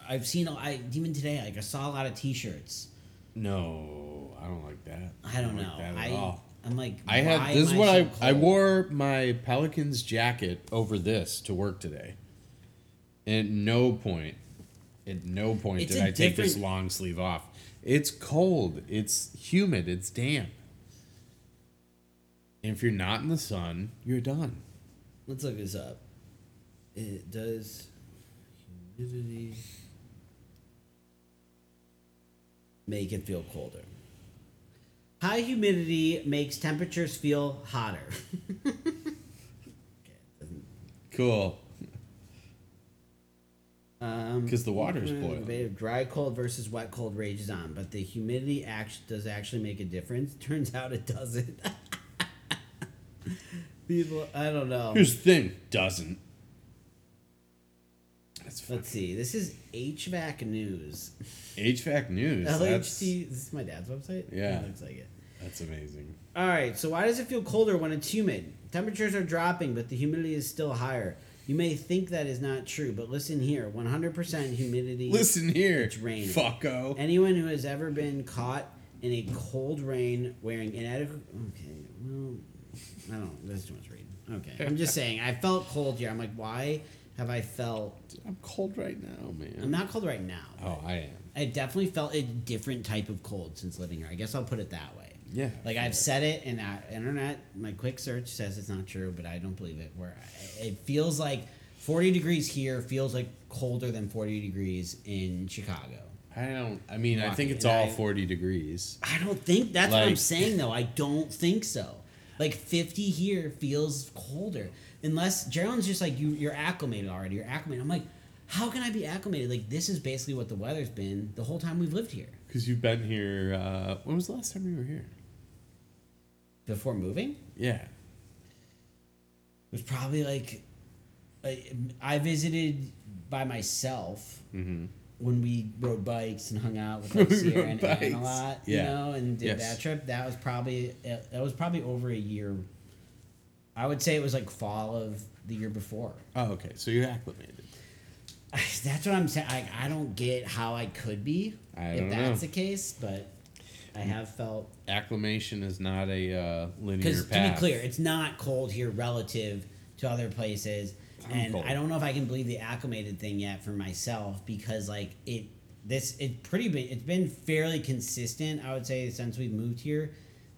I've seen. I even today, like I saw a lot of T-shirts. no, I don't like that. I don't like know. that at I all. I'm like. I had this is what I I wore my Pelicans jacket over this to work today. At no point, at no point It's did I take this long sleeve off. It's cold. It's humid. It's damp. And if you're not in the sun, you're done. Let's look this up. It does humidity make it feel colder. High humidity makes temperatures feel hotter. Cool. Um, 'Cause the water's uh, boiling. debate Dry cold versus wet cold rages on, but the humidity act does actually make a difference. Turns out it doesn't. People, I don't know. Here's the thing. Doesn't. That's. Let's see. This is HVAC news. HVAC news. LHC. This is my dad's website. Yeah. it looks like it. that's amazing. All right. So why does it feel colder when it's humid? Temperatures are dropping, but the humidity is still higher. You may think that is not true, but listen here: 100% humidity. Listen here. It's raining. Fucko. Anyone who has ever been caught in a cold rain wearing inadequate. Okay, well, I don't. know. That's too much reading. Okay, I'm just saying. I felt cold here. I'm like, why have I felt? I'm cold right now, man. I'm not cold right now. Oh, I am. I definitely felt a different type of cold since living here. I guess I'll put it that way. Yeah. Like I've said it, and uh, internet, my quick search says it's not true, but I don't believe it. Where I, it feels like 40 degrees here feels like colder than 40 degrees in Chicago. I don't. I mean, I think it's And all I- 40 degrees. I don't think that's what I'm saying though. I don't think so. Like 50 here feels colder. Unless Gerald's just like you you're acclimated already. You're acclimated. I'm like, how can I be acclimated? Like this is basically what the weather's been the whole time we've lived here. Because you've been here. Uh, when was the last time you were here? Before moving? Yeah. It was probably like I, I visited by myself Mm-hmm. when we rode bikes and hung out with like Sierra and Ann a lot, Yeah. you know, and did Yes. that trip. That was probably that was probably over a year. I would say it was like fall of the year before. Oh, okay. So you're acclimated. That's what I'm saying. I, I don't get how I could be I if that's know. the case, but I have felt Acclimation is not a uh, linear because to be clear, it's not cold here relative to other places, I'm and cold. I don't know if I can believe the acclimated thing yet for myself because like it this it's pretty. It's been fairly consistent, I would say, since we've moved here.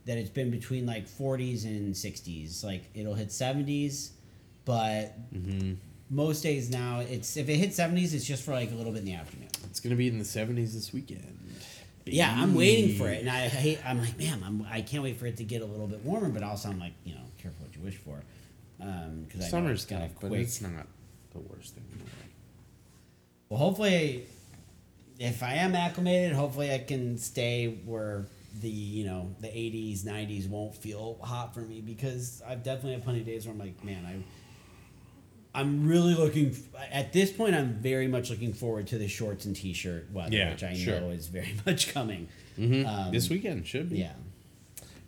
That it's been between like 40s and 60s. Like it'll hit 70s, but Mm-hmm. most days now it's if it hits 70s, it's just for like a little bit in the afternoon. It's gonna be in the 70s this weekend. Yeah, I'm waiting for it, and I hate. I'm like, man, I'm, I can't wait for it to get a little bit warmer, but also I'm like, you know, careful what you wish for, because I know Summer's it's gonna tough, but quick. it's not the worst thing in the world. Well, hopefully, if I am acclimated, hopefully I can stay where the you know the 80s, 90s won't feel hot for me because I've definitely had plenty of days where I'm like, man, I. I'm really looking at this point. I'm very much looking forward to the shorts and t-shirt weather, Yeah, which I sure. know is very much coming. Mhm. Um, this weekend should be. Yeah,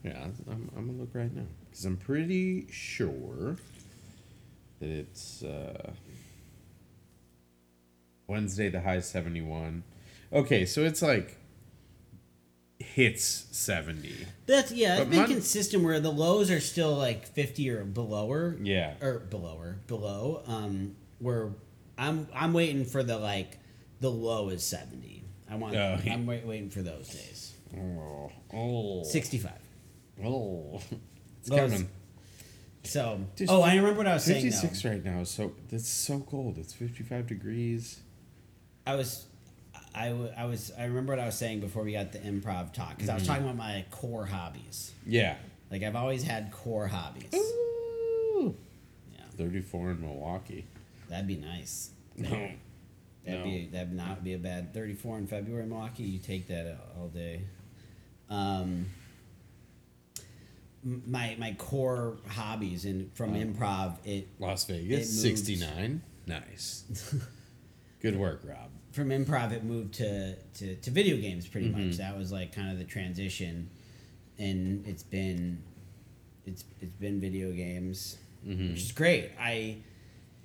Yeah, I'm, I'm gonna look right now because I'm pretty sure that it's uh, Wednesday. The high seventy one. Okay, so it's like hits seventy. That's yeah. It's But been Mon- consistent where the lows are still like fifty or belower. Yeah. Or belower, below. Um, where I'm I'm waiting for the like the low is seventy. I want. Oh, yeah. I'm wait, waiting for those days. Oh, oh, Sixty five. oh, it's coming. So. Dude, oh, I remember what I was saying. Fifty though. six right now. So it's so cold. It's fifty five degrees. I was. I, w- I was I remember what I was saying before we got the improv talk because I Mm-hmm. was talking about my core hobbies. Yeah. Like I've always had core hobbies. Ooh. Yeah, Thirty four in Milwaukee. that'd be nice. No. That'd No. be that'd not be a bad 34 in February in Milwaukee. You take that all day. Um, my my core hobbies and from improv it Las Vegas, 69. Nice. Good work, Rob. From improv it moved to to, to video games pretty Mm-hmm. much. That was like kind of the transition, and it's been it's it's been video games, Mm-hmm. which is great. I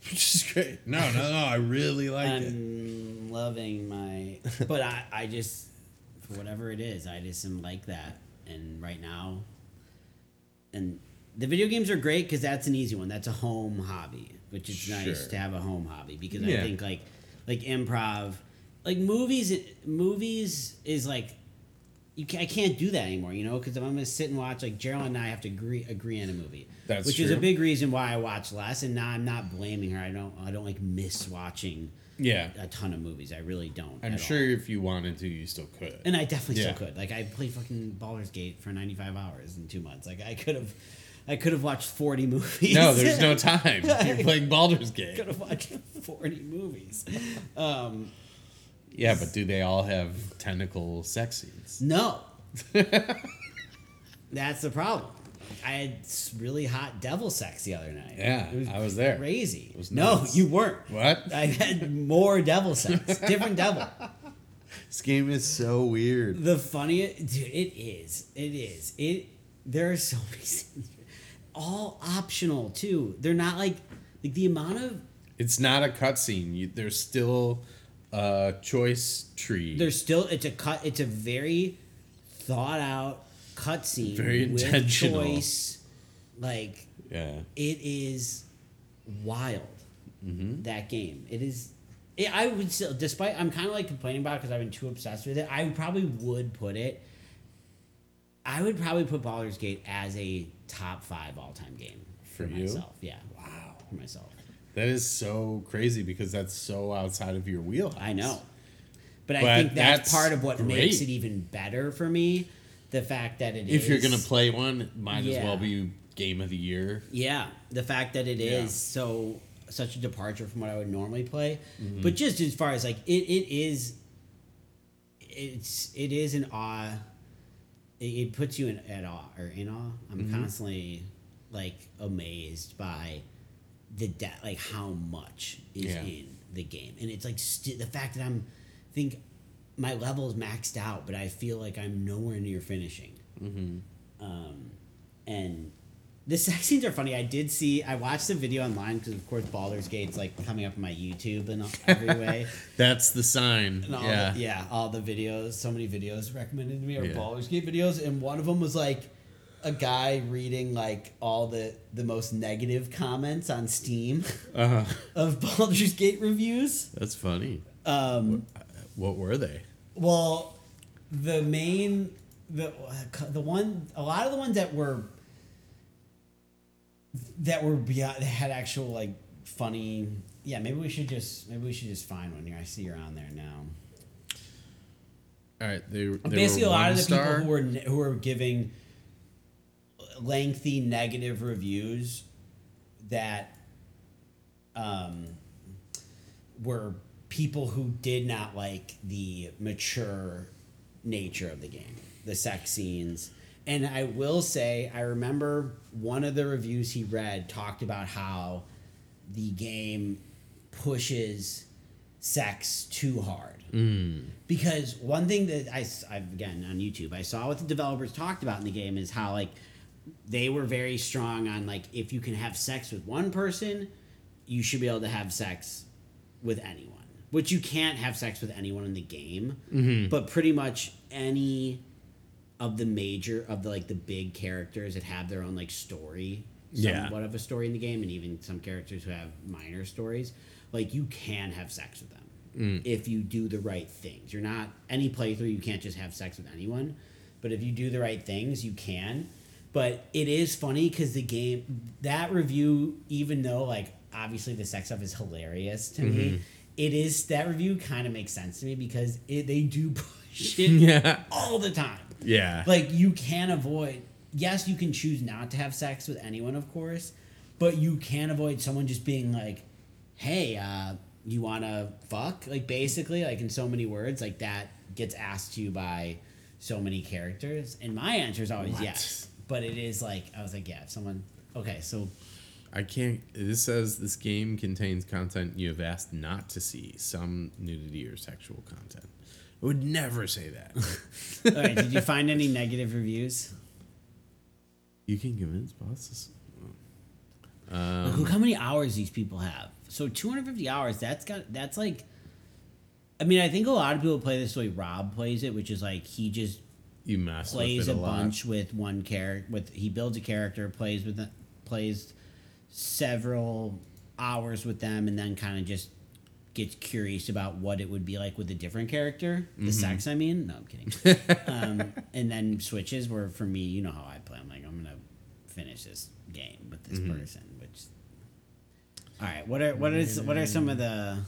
Which is great. No, no, no. I really like it. I'm loving my, but I, I just, for whatever it is, I just am like that. And right now, and the video games are great because that's an easy one. That's a home hobby, which is nice to have a home hobby because Yeah. I think like, like improv, like movies, movies is like, you can, I can't do that anymore, you know, because if I'm gonna sit and watch, like Gerald and I have to agree agree on a movie, That's which is a big reason why I watch less. And now I'm not blaming her. I don't I don't like miss watching Yeah. a ton of movies. I really don't. I'm sure all. if you wanted to, you still could. And I definitely Yeah. still could. Like I played fucking Baldur's Gate for 95 hours in two months. Like I could have, I could have watched forty movies. No, there's no time. You're playing Baldur's Gate. I could have watched forty movies. Um, Yeah, but do they all have tentacle sex scenes? no, that's the problem. I had really hot devil sex the other night. Yeah, It I was there. Crazy. Was no, you weren't. What? I had more devil sex, different devil. This game is so weird. The funniest, dude, it is. It is. It. There are so many scenes, all optional too. They're not like like the amount of It's not a cutscene. There's still a choice tree. there's still it's a cut. It's a very thought out cutscene. Very with intentional. Choice, like yeah. it is wild. Mm-hmm. That game. It is. It, I would still, despite I'm kind of like complaining about it because I've been too obsessed with it. I probably would put it. I would probably put Baldur's Gate as a top five all time game For you? myself. Yeah, Wow. for myself. That is so crazy because that's so outside of your wheelhouse. I know, but, I think that's, that's part of what makes it even better for me. The fact that it If you're gonna play one, it might as well be game of the year. Yeah, the fact that it is Yeah. so such a departure from what I would normally play, Mm-hmm. but just as far as like it, it is, it's it is an awe. It, it puts you in at awe or in awe. I'm Mm-hmm. constantly like amazed by the de- like how much is Yeah. in the game, and it's like sti- the fact that I'm think my level is maxed out, but I feel like I'm nowhere near finishing. Um, and the sex scenes are funny. I did see. I watched the video online because, of course, Baldur's Gate's like coming up on my YouTube in every way. That's the sign. And all yeah. the, yeah, all the videos. So many videos recommended to me are Yeah. Baldur's Gate videos, and one of them was like a guy reading like all the the most negative comments on Steam Uh, of Baldur's Gate reviews. that's funny. Um, What were they? Well, the main the the one a lot of the ones that were that were beyond that had actual like funny. Yeah, maybe we should just maybe we should just find one here. I see you're on there now. All right, they, they Basically, were a lot of the star. people who were who were giving lengthy negative reviews that um, were people who did not like the mature nature of the game, the sex scenes. And I will say, I remember one of the reviews he read talked about how the game pushes sex too hard. Mm. Because one thing that I, have again on YouTube, I saw what the developers talked about in the game is how like they were very strong on like if you can have sex with one person, you should be able to have sex with anyone. Which you can't have sex with anyone in the game, mm-hmm. but pretty much any of the major of the like the big characters that have their own like story, Yeah. somewhat of a story in the game, and even some characters who have minor stories, like you can have sex with them mm. if you do the right things. You're not any playthrough you can't just have sex with anyone, but if you do the right things, you can. But it is funny because the game that review, even though like obviously the sex stuff is hilarious to me, mm-hmm. it is that review kind of makes sense to me because it, they do push it Yeah. all the time. Yeah. Like you can avoid. Yes, you can choose not to have sex with anyone, of course, but you can avoid someone just being like, "Hey, uh, you want to fuck?" Like basically, like in so many words, like that gets asked to you by so many characters, and my answer is always What? yes. But it is like I was like, yeah, if someone. Okay, so I can't. This says this game contains content you have asked not to see, some nudity or sexual content. I would never say that. all right, did you find any negative reviews? you can convince bosses. Like, look how many hours these people have. So 250 hours. That's got. That's like. I mean, I think a lot of people play this the way Rob plays it, which is like he just You mess plays a a, bunch with one character. With he builds a character, plays with plays several hours with them, and then kind of just gets curious about what it would be like with a different character. The sex, I mean. No, I'm kidding. um, and then switches. Where for me, you know how I play. I'm like, I'm gonna finish this game with this person. Which. All right. What are what is what are some of the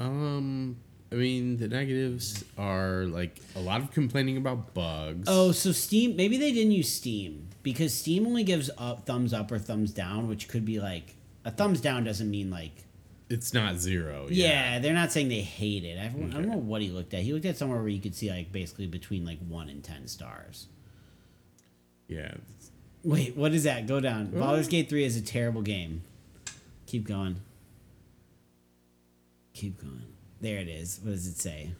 Um, I mean, the negatives are like a lot of complaining about bugs. Oh, so Steam. Maybe they didn't use Steam. because Steam only gives up thumbs up or thumbs down, which could be like a thumbs down doesn't mean like It's not zero. yeah, they're not saying they hate it. I, don't- I don't know what he looked at. He looked at somewhere where you could see like basically between like one and ten stars. Yeah. Wait, what is that? Go down. Baldur's Gate 3 is a terrible game. Keep going. Keep going. There it is. What does it say?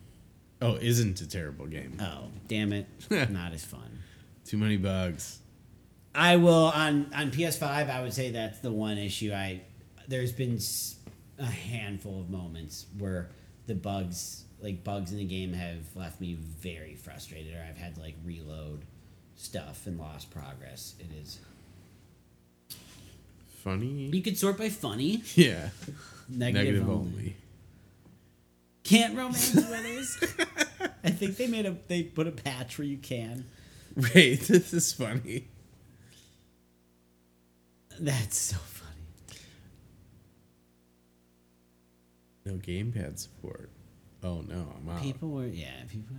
Oh, isn't a terrible game. Oh, damn it. Not as fun. Too many bugs. I will on on PS5. I would say that's the one issue. I there's been s- a handful of moments where the bugs, like bugs in the game, have left me very frustrated, or I've had to like reload stuff and lost progress. It is. Funny. You could sort by funny, Yeah. negative, Negative only. only. Can't romance winners. I think they made a they put a patch where you can. Wait, this is funny. That's so funny. No gamepad support. Oh no, I'm out. People were yeah, people.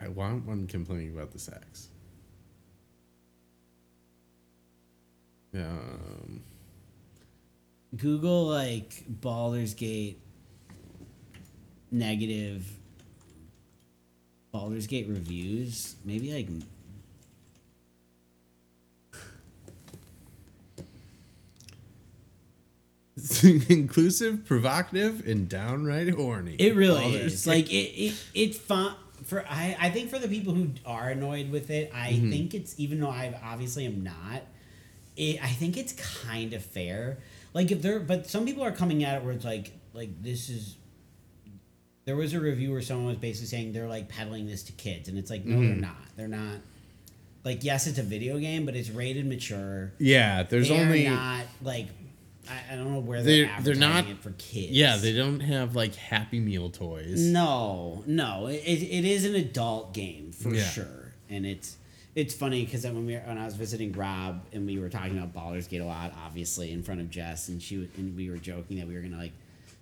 I want one complaining about the sex. Um, Google like Baldur's Gate negative Baldur's Gate reviews. Maybe like inclusive, provocative, and downright horny. it really Baldur's is. Like it it it's fun for I I think for the people who are annoyed with it, I mm-hmm. think it's even though I obviously am not. It, I think it's kind of fair. Like if there, but some people are coming at it where it's like, like this is. There was a review where someone was basically saying they're like peddling this to kids, and it's like, no, they're mm-hmm. not. They're not. Like, yes, it's a video game, but it's rated mature. yeah, there's They're only not like. I, I don't know where They're- they're they're not- it for kids. yeah they don't have like Happy Meal toys. No, no, it, it is an adult game for Yeah. sure, and it's it's funny because when we were, when I was visiting Rob and we were talking about Baldur's Gate a lot, obviously in front of Jess, and she and we were joking that we were gonna like.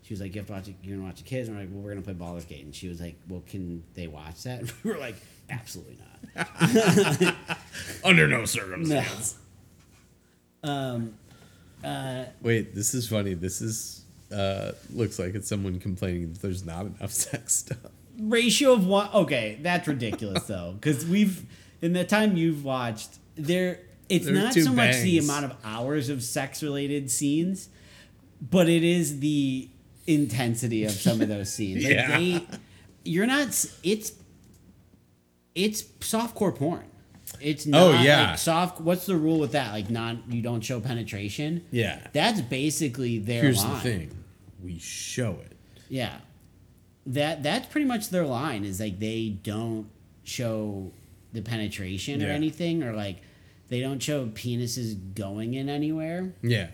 She was like, "You have to watch. You're gonna watch the kids." And we're like, "Well, we're gonna play Baldur's Gate." And she was like, "Well, can they watch that?" And we were like, "Absolutely not." Under no No. circumstance. Um, Wait, this is funny. This is uh looks like it's someone complaining that there's not enough sex stuff. ratio of one. Okay, that's ridiculous though, because we've in the time you've watched there. It's There's not so much the amount of hours of sex related scenes, but it is the intensity of some of those scenes. Like Yeah. they, you're not. It's it's softcore porn. It's oh, not Oh, yeah. like soft. What's the rule with that? Like non, you don't show penetration. Yeah. that's basically their. Here's line. the thing. We show it. Yeah. That that's pretty much their line is like they don't show the penetration or anything or like they don't show penises going in anywhere, Yeah.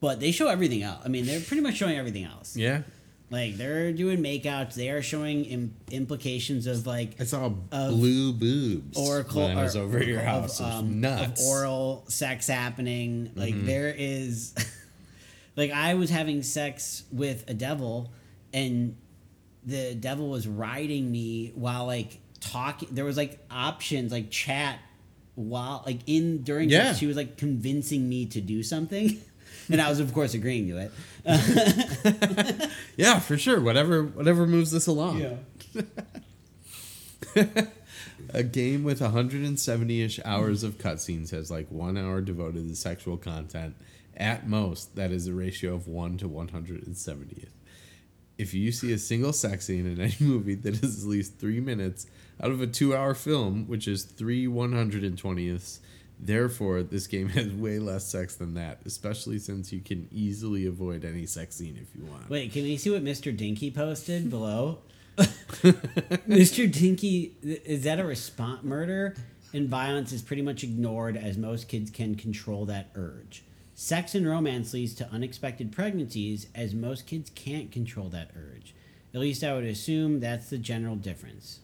but they show everything else. I mean, they're pretty much showing everything else. Yeah. Like they're doing makeouts, they are showing Im- implications of like I saw blue boobs or when I was or- over your of, house. Um, nuts. of oral sex happening. Like Mm-hmm. there is, like I was having sex with a devil, and the devil was riding me while like talking. There was like options like chat while like in during Yeah. she was like convincing me to do something. And I was, of course, agreeing to it. Yeah, for sure. Whatever whatever moves this along. A game with 170-ish hours of cutscenes has like one hour devoted to sexual content. At most, that is a ratio of 1 to 170th. If you see a single sex scene in any movie that is at least three minutes out of a two-hour film, which is three 120ths, therefore this game has way less sex than that, especially since you can easily avoid any sex scene if you want. Wait, can we see what Mr. Dinky posted below? Mr. Dinky, is that a response? Murder and violence is pretty much ignored as most kids can control that urge. Sex and romance leads to unexpected pregnancies as most kids can't control that urge. At least I would assume that's the general difference.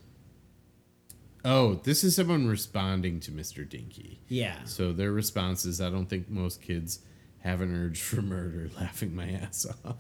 Oh, this is someone responding to Mr. Dinky. Yeah. So their response is I don't think most kids have an urge for murder, laughing my ass off.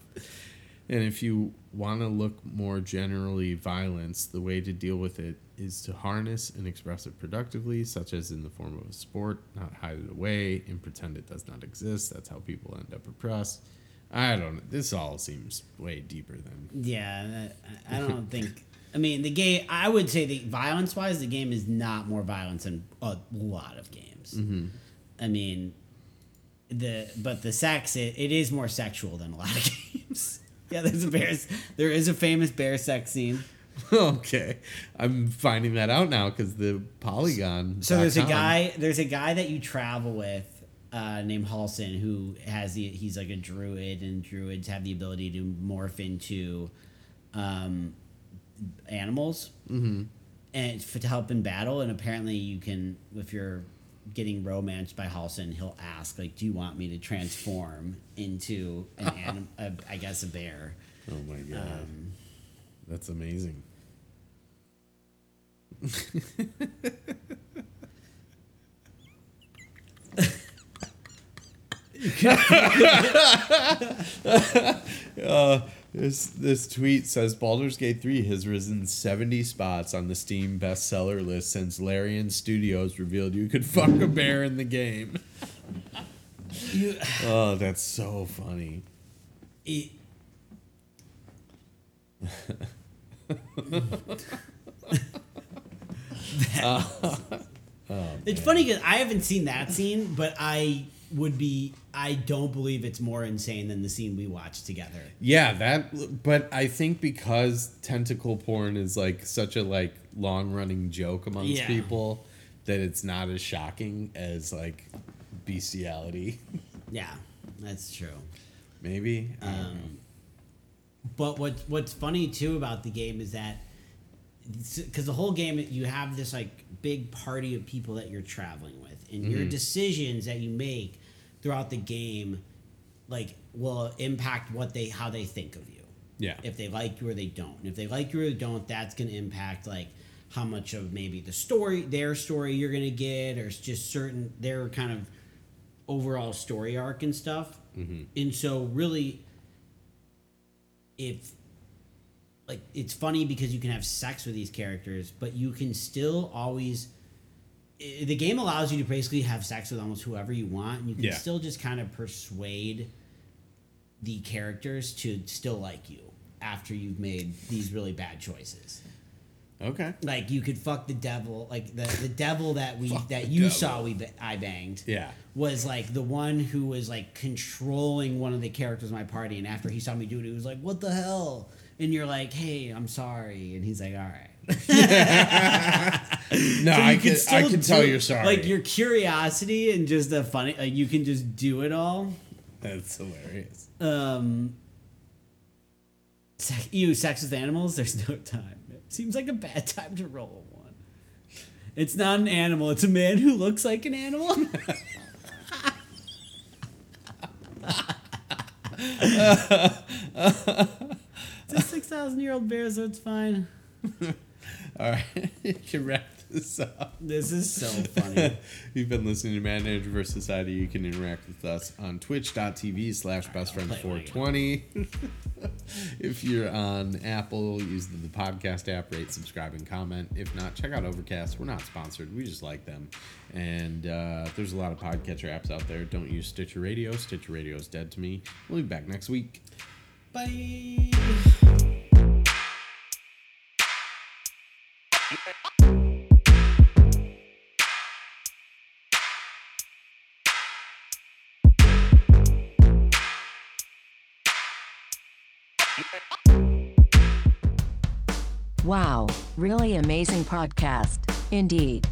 And if you want to look more generally violence, the way to deal with it is to harness and express it productively, such as in the form of a sport, not hide it away and pretend it does not exist. That's how people end up oppressed. I don't know. This all seems way deeper than. Yeah, I I don't think. I mean, the game. I would say the violence wise, the game is not more violent than a lot of games. I mean, the but the sex it, it is more sexual than a lot of games. yeah, there's a bear. There is a famous bear sex scene. okay. I'm finding that out now because the Polygon. So there's a guy. There's a guy that you travel with. Uh, named Halsin, who has the he's like a druid, and druids have the ability to morph into um, animals, mm-hmm. and for, to help in battle. And apparently, you can if you're getting romanced by Halsin, he'll ask like, "Do you want me to transform into an anim- a, I guess a bear?" Oh my god. Um, That's amazing. uh, this this tweet says Baldur's Gate 3 has risen 70 spots on the Steam bestseller list since Larian Studios revealed you could fuck a bear in the game. You, Oh, that's so funny. it, oh, oh, it's funny because I haven't seen that scene, but I would be. I don't believe it's more insane than the scene we watched together. Yeah, that. But I think because tentacle porn is like such a like long running joke amongst Yeah. people, that it's not as shocking as like bestiality. Yeah, that's true. Maybe. I don't know. Um, but what what's funny too about the game is that because the whole game you have this like big party of people that you're traveling with, and your mm-hmm. decisions that you make throughout the game, like will impact what they how they think of you. yeah. If they like you or they don't. And if they like you or they don't, that's gonna impact like how much of maybe the story, their story you're gonna get, or it's just certain their kind of overall story arc and stuff. Mm-hmm. And so really if like it's funny because you can have sex with these characters, but you can still always the game allows you to basically have sex with almost whoever you want, and you can Yeah. still just kind of persuade the characters to still like you after you've made these really bad choices. okay. Like you could fuck the devil, like the the devil that we that you devil. saw we I banged Yeah. was like the one who was like controlling one of the characters in my party, and after he saw me do it, he was like, "What the hell?" And you're like, "Hey, I'm sorry," and he's like, "All right." No, So I can. I can tell do- you're sorry. Like your curiosity and just the funny, like you can just do it all. That's hilarious. Um, sex, you sex with animals. There's no time. It seems like a bad time to roll one. It's not an animal. It's a man who looks like an animal. it's a six thousand year old bear, so it's fine. All right, you can wrap this up. This is so funny. You've been listening to Man Manager vs. Society. You can interact with us on twitch.tv slash bestfriend420. if you're on Apple, use the, the podcast app, rate, subscribe, and comment. If not, check out Overcast. We're not sponsored. We just like them. And uh, there's a lot of podcatcher apps out there. Don't use Stitcher Radio. Stitcher Radio is dead to me. We'll be back next week. Bye. Wow, really amazing podcast. Indeed.